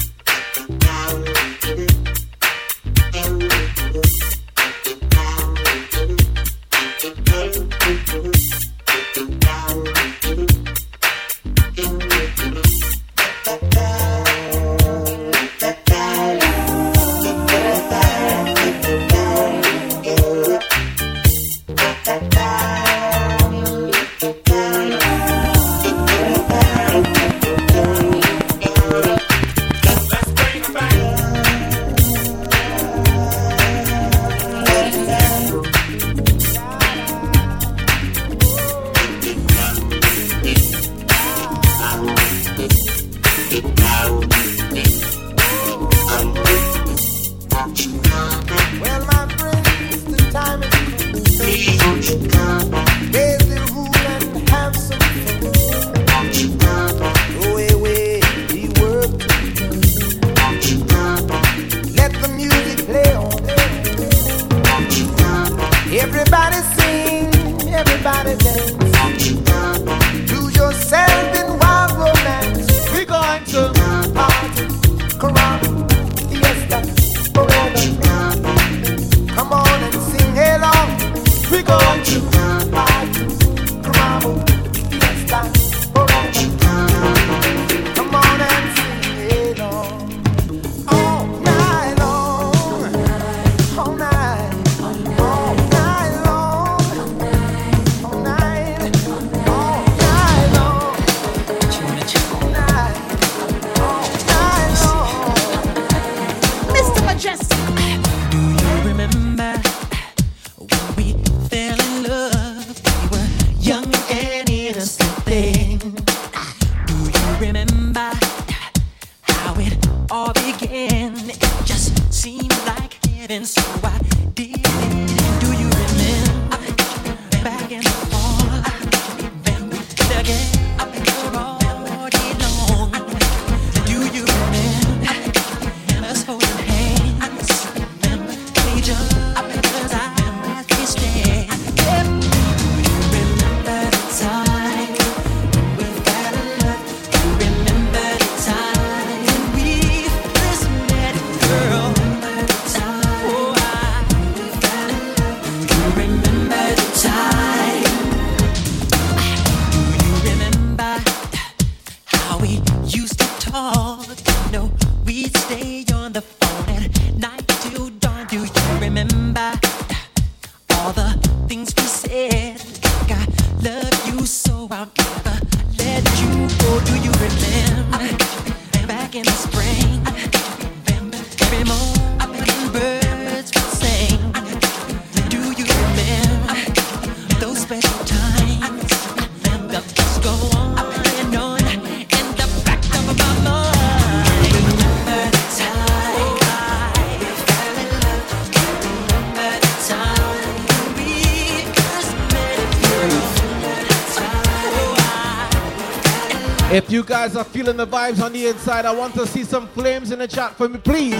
you guys are feeling the vibes on the inside, I want to see some flames in the chat for me, please.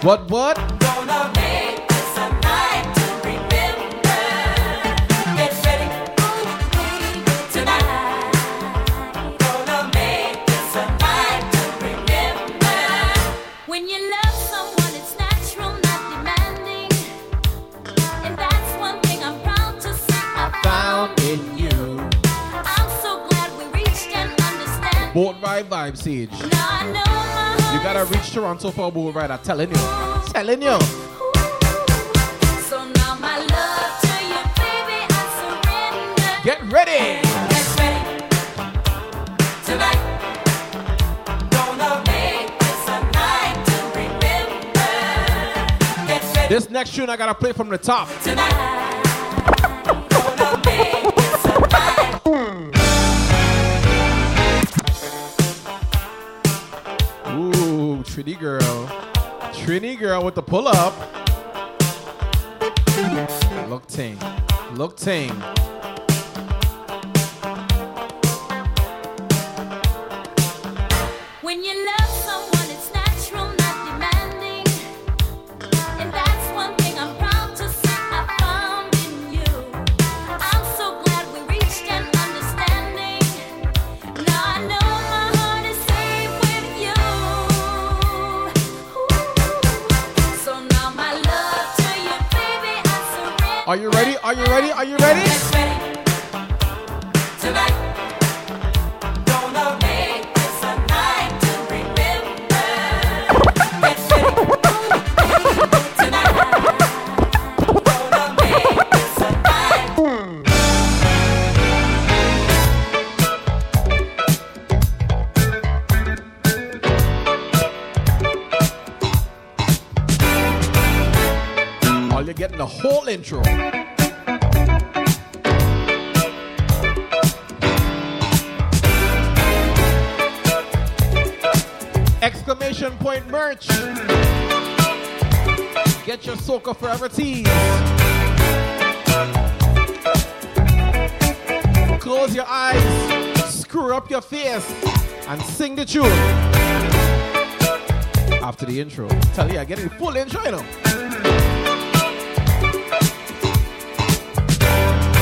What, what? Ride vibe, Sage. You gotta reach Toronto for a boat ride. I'm telling you. Telling you. So now my love to you, baby, I surrender. Get ready. Get ready. Tonight. This a night to remember. Get ready. This next tune I gotta play from the top. Ooh, Trini girl. Trini girl with the pull up. Look ting. Look ting. Are you ready? Are you ready? Are you ready? Soca Forever tees. Close your eyes, screw up your face, and sing the tune. After the intro. Tell you, I get a full intro, you know.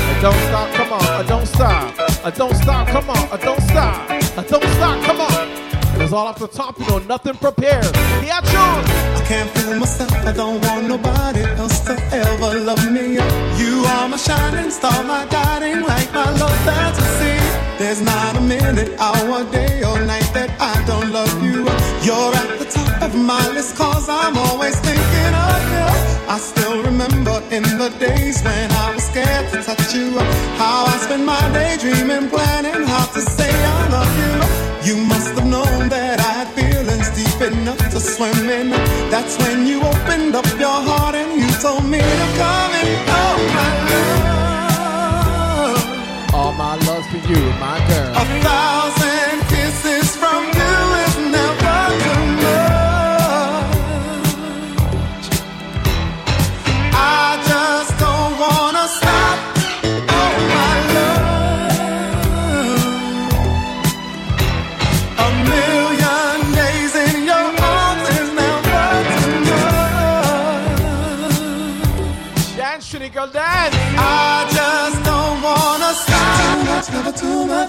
I don't stop, come on, I don't stop. I don't stop, come on, I don't stop. I don't stop, come on. It's all off the top, you know, nothing prepared. Yeah, tune. I can't fool myself. I don't want nobody else to ever love me. You are my shining star, my guiding light, my love fantasy. There's not a minute, hour, day, or night that I don't love you. You're at the top of my list, cause I'm always thinking of you. I still remember in the days when I was scared to touch you. How I spent my day dreaming, planning how to say I love you. You must have known that deep enough to swim in. That's when you opened up your heart and you told me to come and oh my love. All my love for you, my girl. A thousand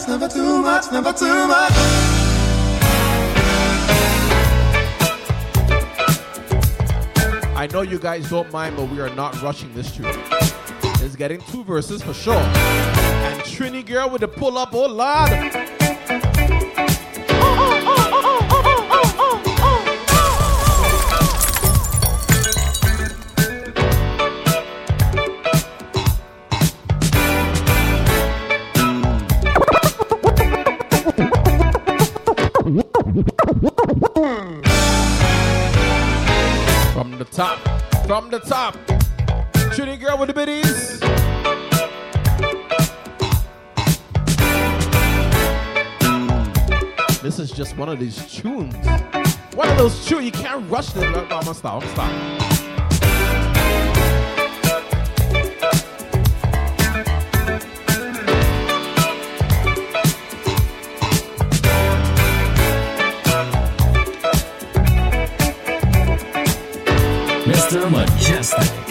much, never too much, never too much. I know you guys don't mind, but we are not rushing this tune. It's getting two verses for sure. And Trini girl with the pull up, oh lord. Top, from the top. Trini girl with the biddies. This is just one of these tunes. One of those tunes you can't rush this. No, I'm gonna stop. I'm gonna stop. Mr. Mejustik.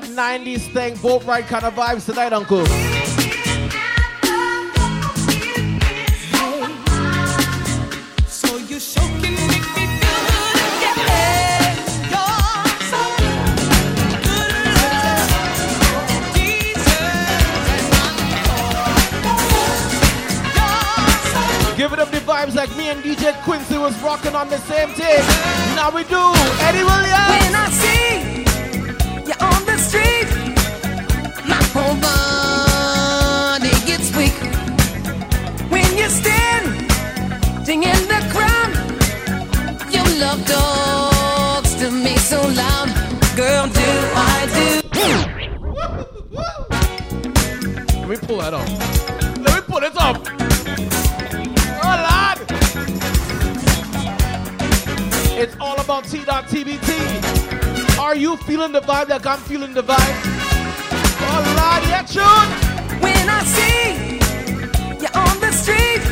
that 90s thing, boat ride kind of vibes tonight, Uncle. Giving up the vibes like me and DJ Quincy was rocking on the same team. Now we do. Eddie Williams. hold on. Let me pull this up. Oh, Lord. It's all about T Dot TBT. Are you feeling the vibe like I'm feeling the vibe? Oh, Lord, yeah, tune. When I see you on the street,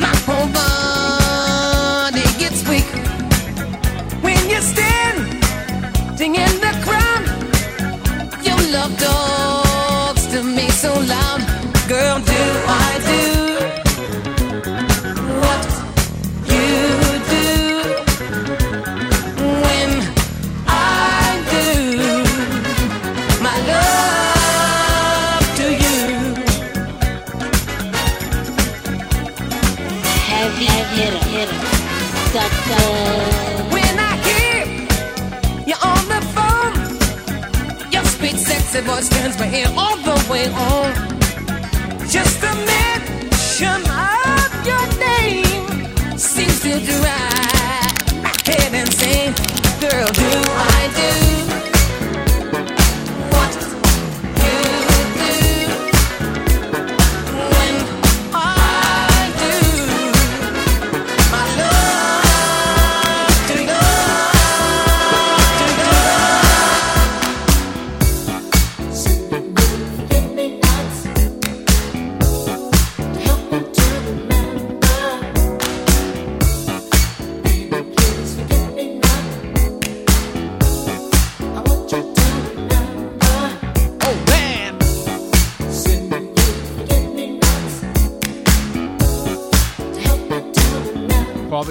my whole body. going on. Just the mention of your name seems to drive.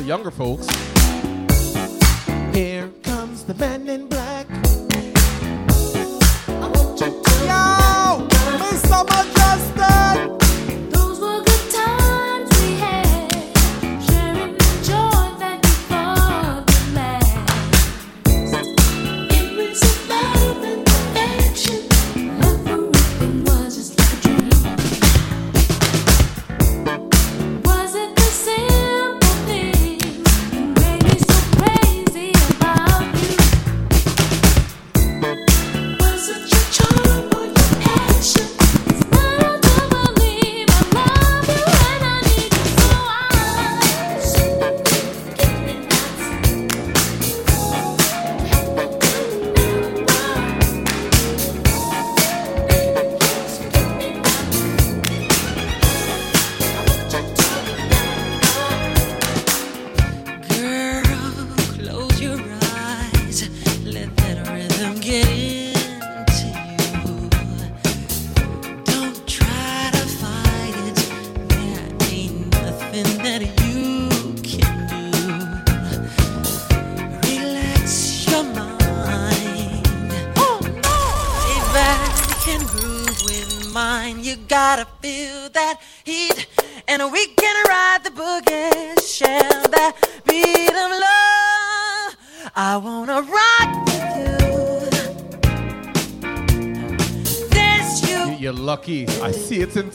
younger folks.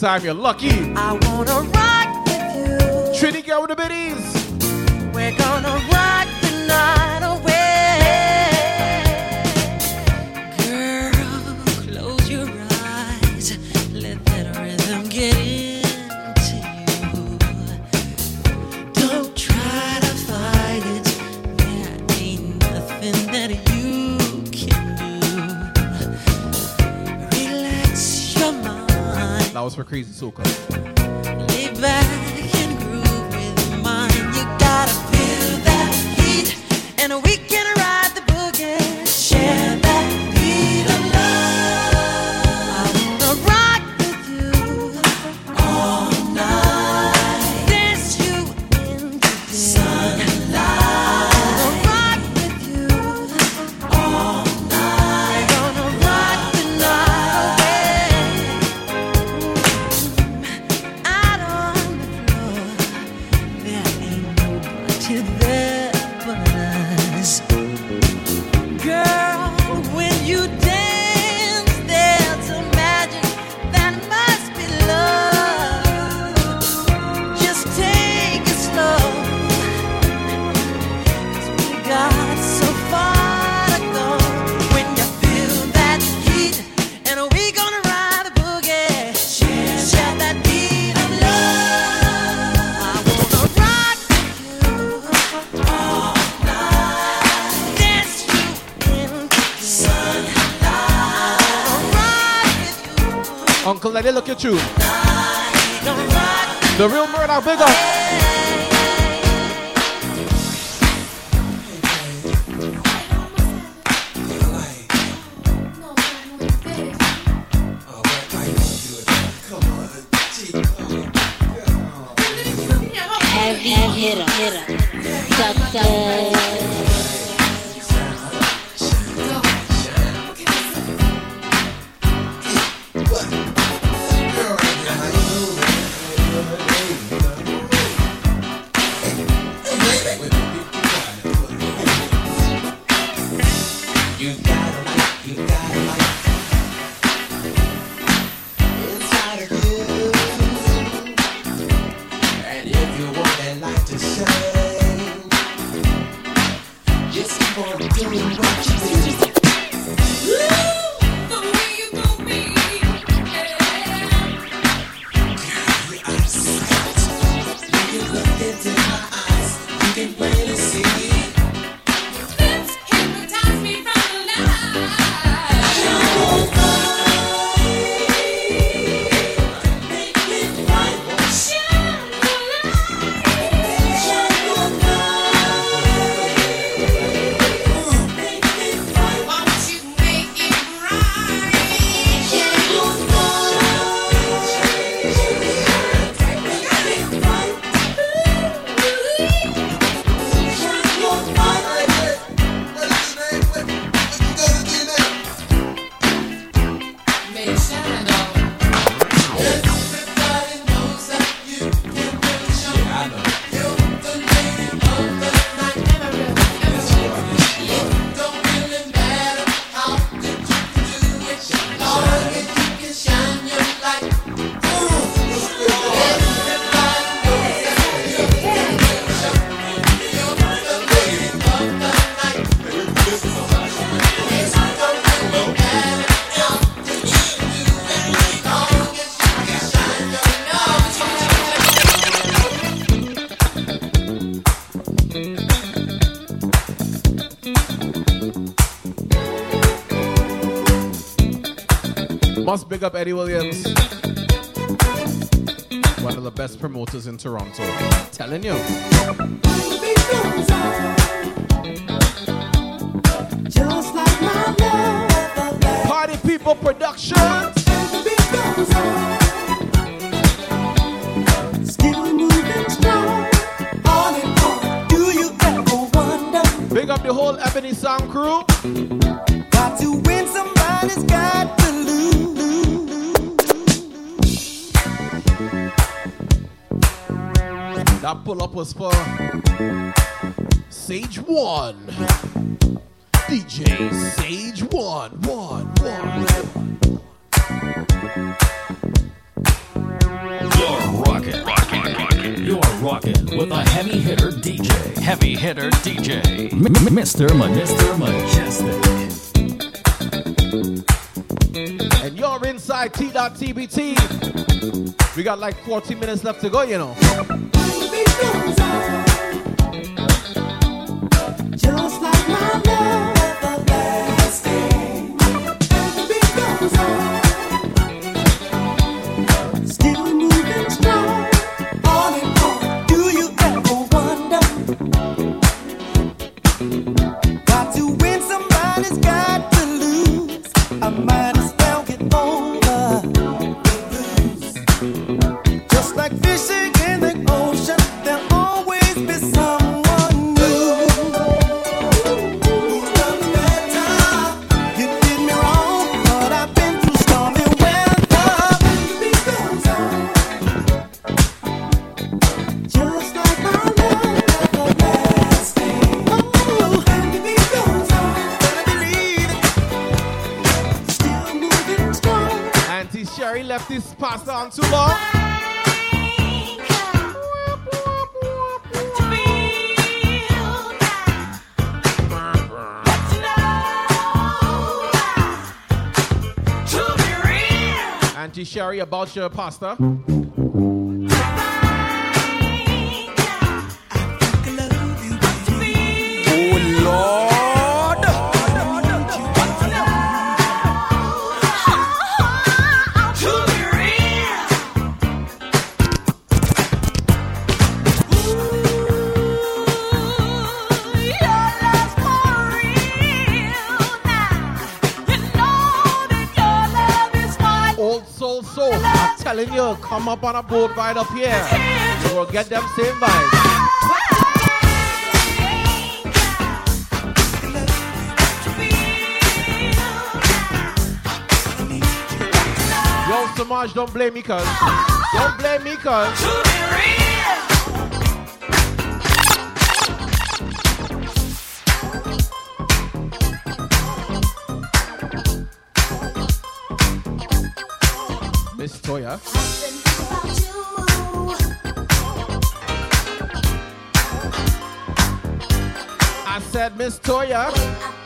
time you're lucky. I wanna crazy soul. attitude. Must big up Eddie Williams. One of the best promoters in Toronto. Telling you. Party People Productions. Big up the whole Ebony Sound crew. that pull up was for Sage One. DJ Sage One, One, One. You're rocking, rocking, rocking. You're rocking with a heavy hitter DJ. Heavy hitter DJ. Mr. Mr. Mejustik. And you're inside T.TBT. We got like 14 minutes left to go, you know. Just like my love. Sherry, about your pasta. come up on a boat right up here. You will get them same vibes. Yo, Samaj, don't blame me, cuz. Don't blame me, cuz. Miss Toya. Miss Toya.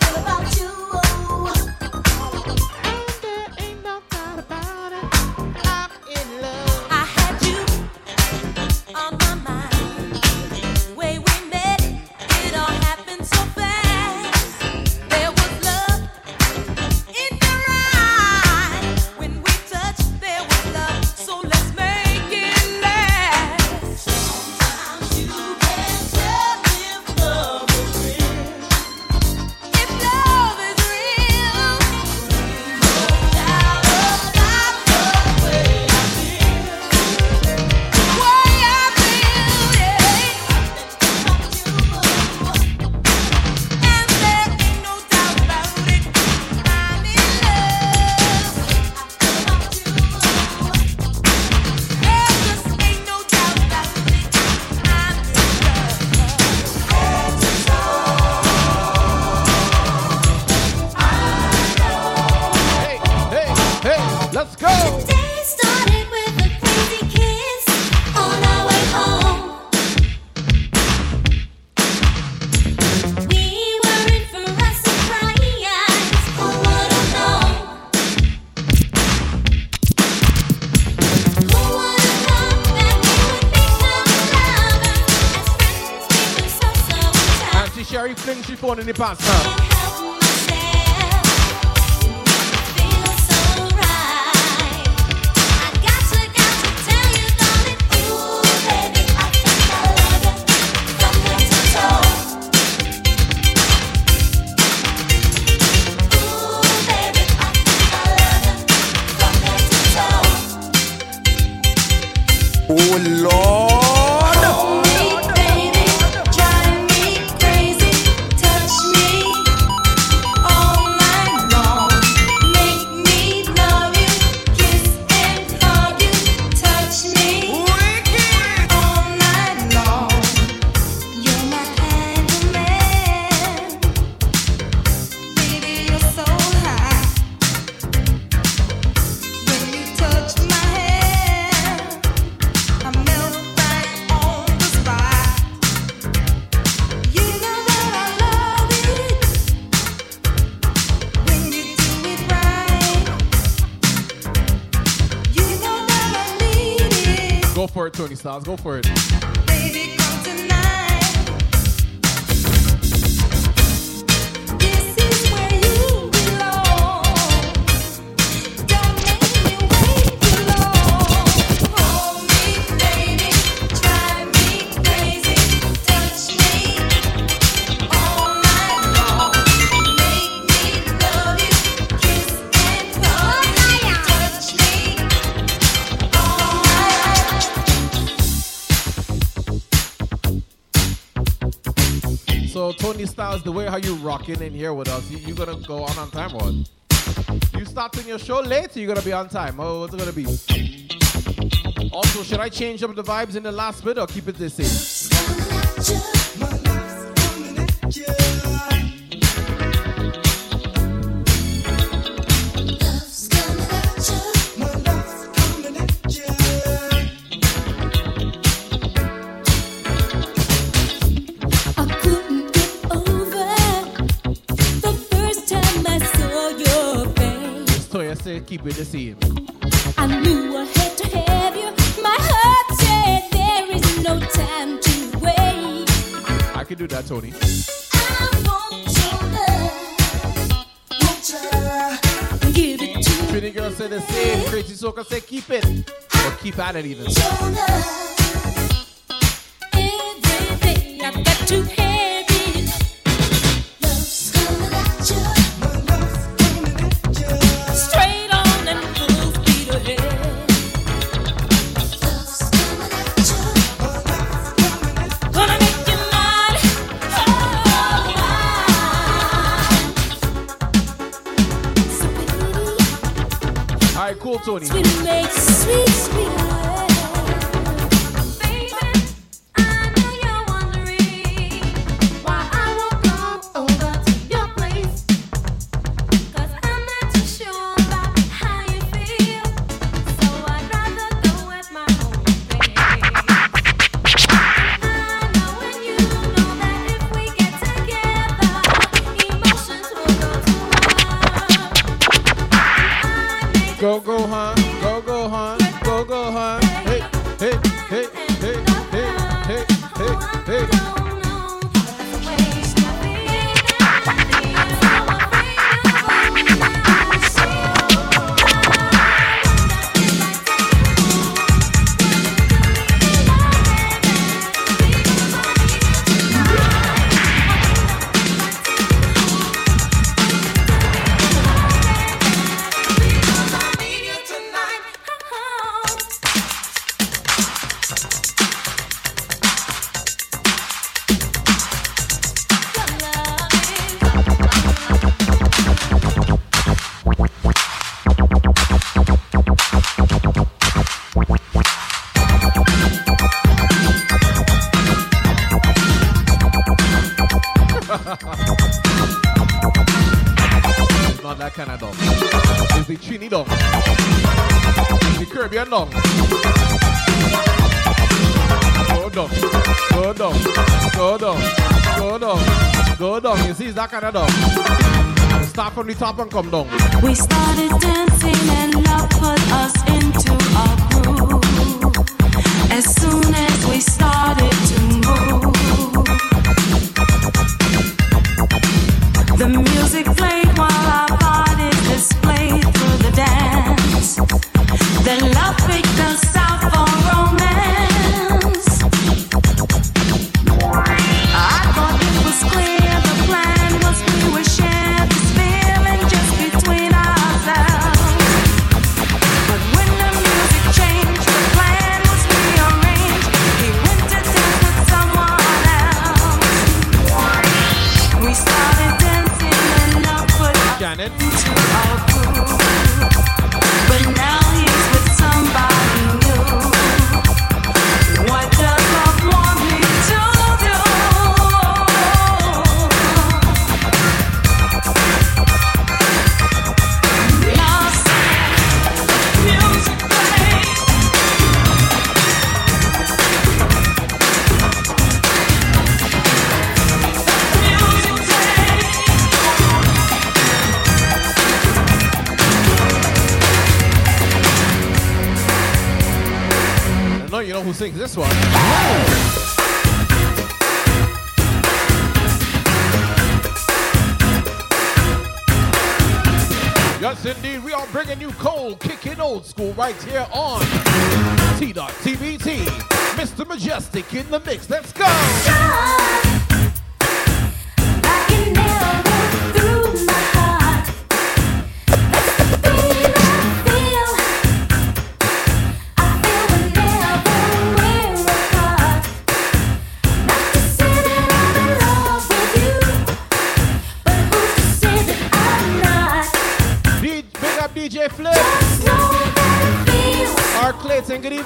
born in the past now. Styles. Go for it. the way how you rocking in here with us, you, are gonna go on on time or you starting your show late? you're gonna be on time. Oh, what's it gonna be? Also, should I change up the vibes in the last bit or keep it the same? so I can say keep it. Or keep at it even. Tony. Sweet, sweet, sweet. Canada. Start from the top and come down. We started dancing.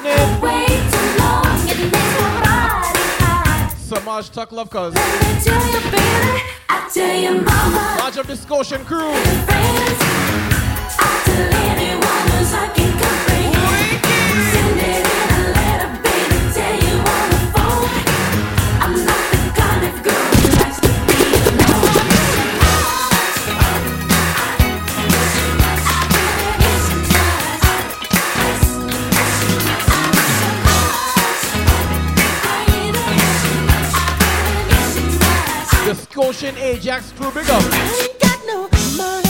Evening. Samaj Tuck Love Cuz. Large of the Scotian crew. Scotian Ajax crew, big up.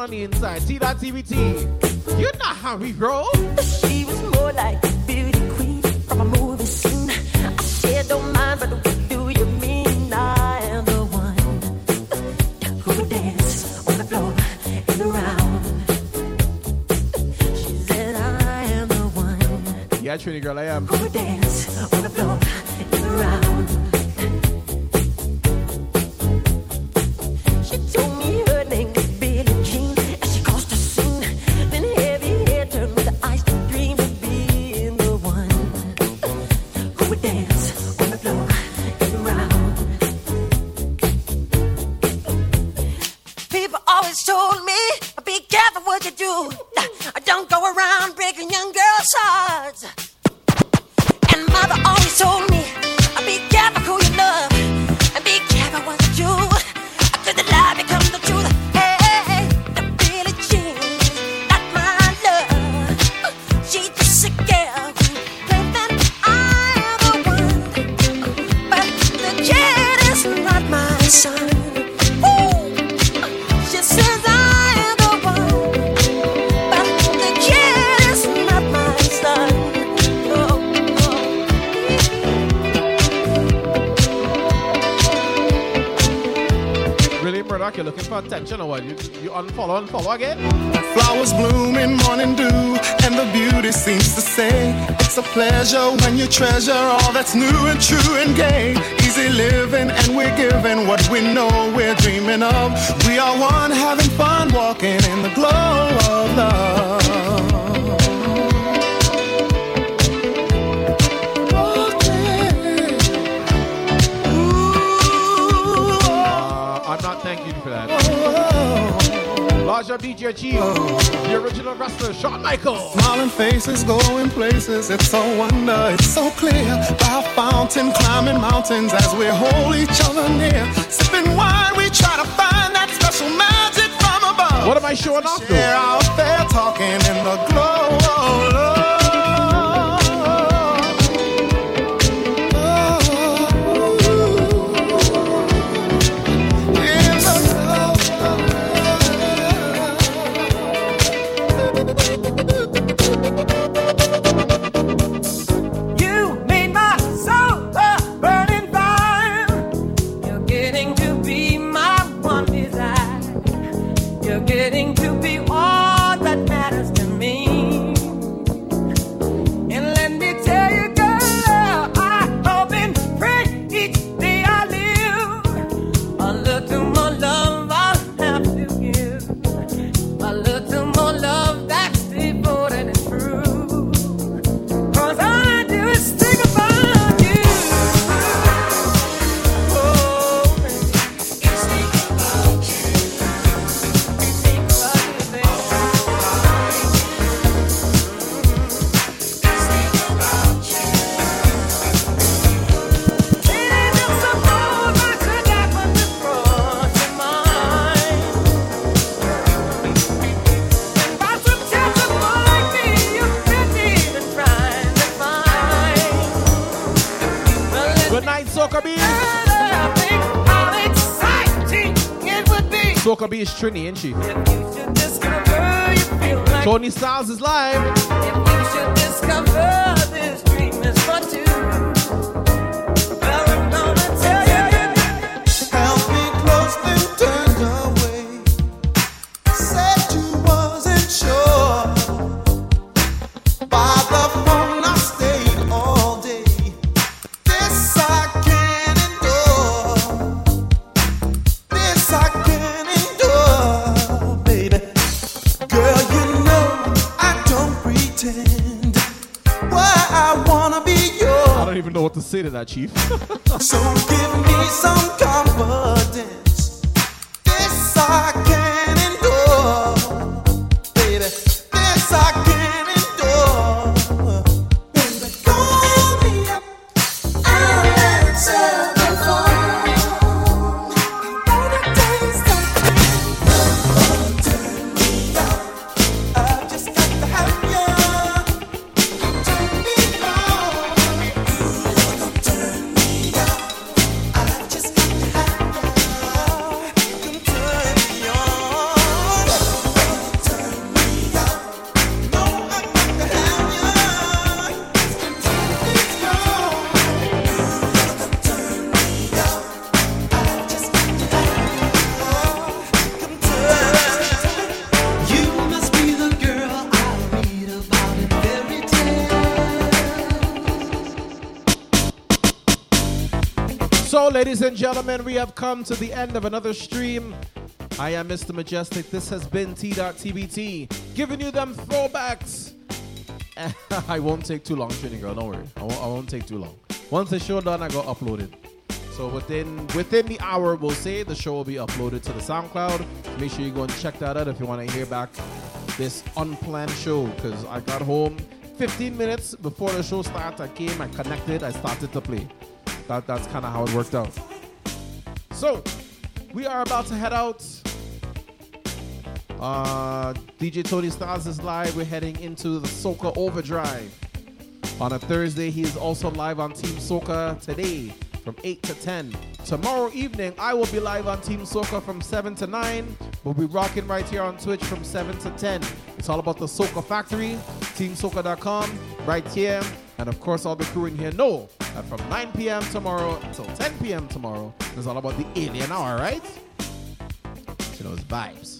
On the inside. See that TBT? You know how we roll. She was more like a beauty queen from a movie scene. I said, don't mind, but what do you mean? I am the one who would dance on the floor and around. She said, I am the one Yeah, Trinity girl, I am. who would dance looking for attention or what? You, you unfollow, unfollow again? Flowers bloom in morning dew, and the beauty seems to say it's a pleasure when you treasure all that's new and true and gay. Easy living, and we're giving what we know we're dreaming of. We are one, having fun, walking in the glow of love. producer DJ G, the original wrestler Shawn Michaels. Smiling faces, going places, it's so wonder, it's so clear. By a fountain, climbing mountains as we hold each other near. Sipping wine, we try to find that special magic from above. What am I showing off to? Share out there talking in the glow. Be Soca Bee is Trini, ain't she? to discover you feel like Tony Styles is live. That, Chief. So ladies and gentlemen, we have come to the end of another stream. I am Mr. Mejustik. This has been T.TBT, giving you them throwbacks. I won't take too long, Trini girl. Don't worry. I won't, I won't take too long. Once the show done, I go upload it. So within within the hour, we'll say the show will be uploaded to the SoundCloud. Make sure you go and check that out if you want to hear back this unplanned show. Because I got home 15 minutes before the show started. I came, I connected, I started to play. That, that's kind of how it worked out. So we are about to head out. Uh, DJ Tony Styles is live. We're heading into the Soca Overdrive. On a Thursday, he is also live on Team Soca today from 8 to 10. Tomorrow evening, I will be live on Team Soca from 7 to 9. We'll be rocking right here on Twitch from 7 to 10. It's all about the Soca Factory, teamsoca.com, right here. And of course, all the crew in here know that from 9 p.m. tomorrow until 10 p.m. tomorrow, it's all about the alien hour, right? So those vibes.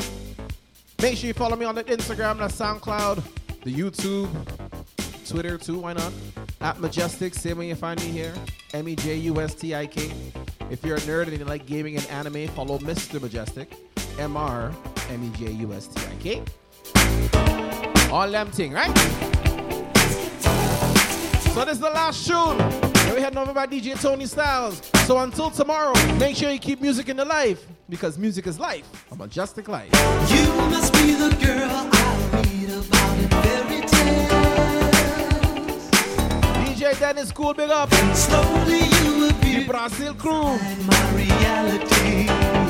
Make sure you follow me on the Instagram, the SoundCloud, the YouTube, Twitter too, why not? At Mejustik, same way you find me here. M E J U S T I K. If you're a nerd and you like gaming and anime, follow Mr. Mejustik. M R M E J U S T I K. All them thing, right? So this is the last tune. And we heading over by DJ Tony Styles. So until tomorrow, make sure you keep music in the life because music is life. A majestic life. You must be the girl I read about in fairy tales. DJ Dennis Cool, big up. And slowly you appear The Brazil crew. my reality.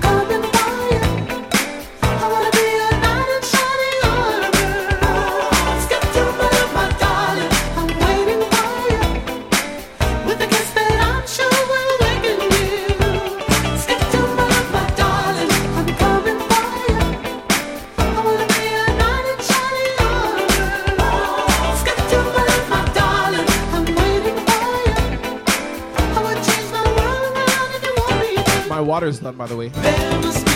water's done, by the way.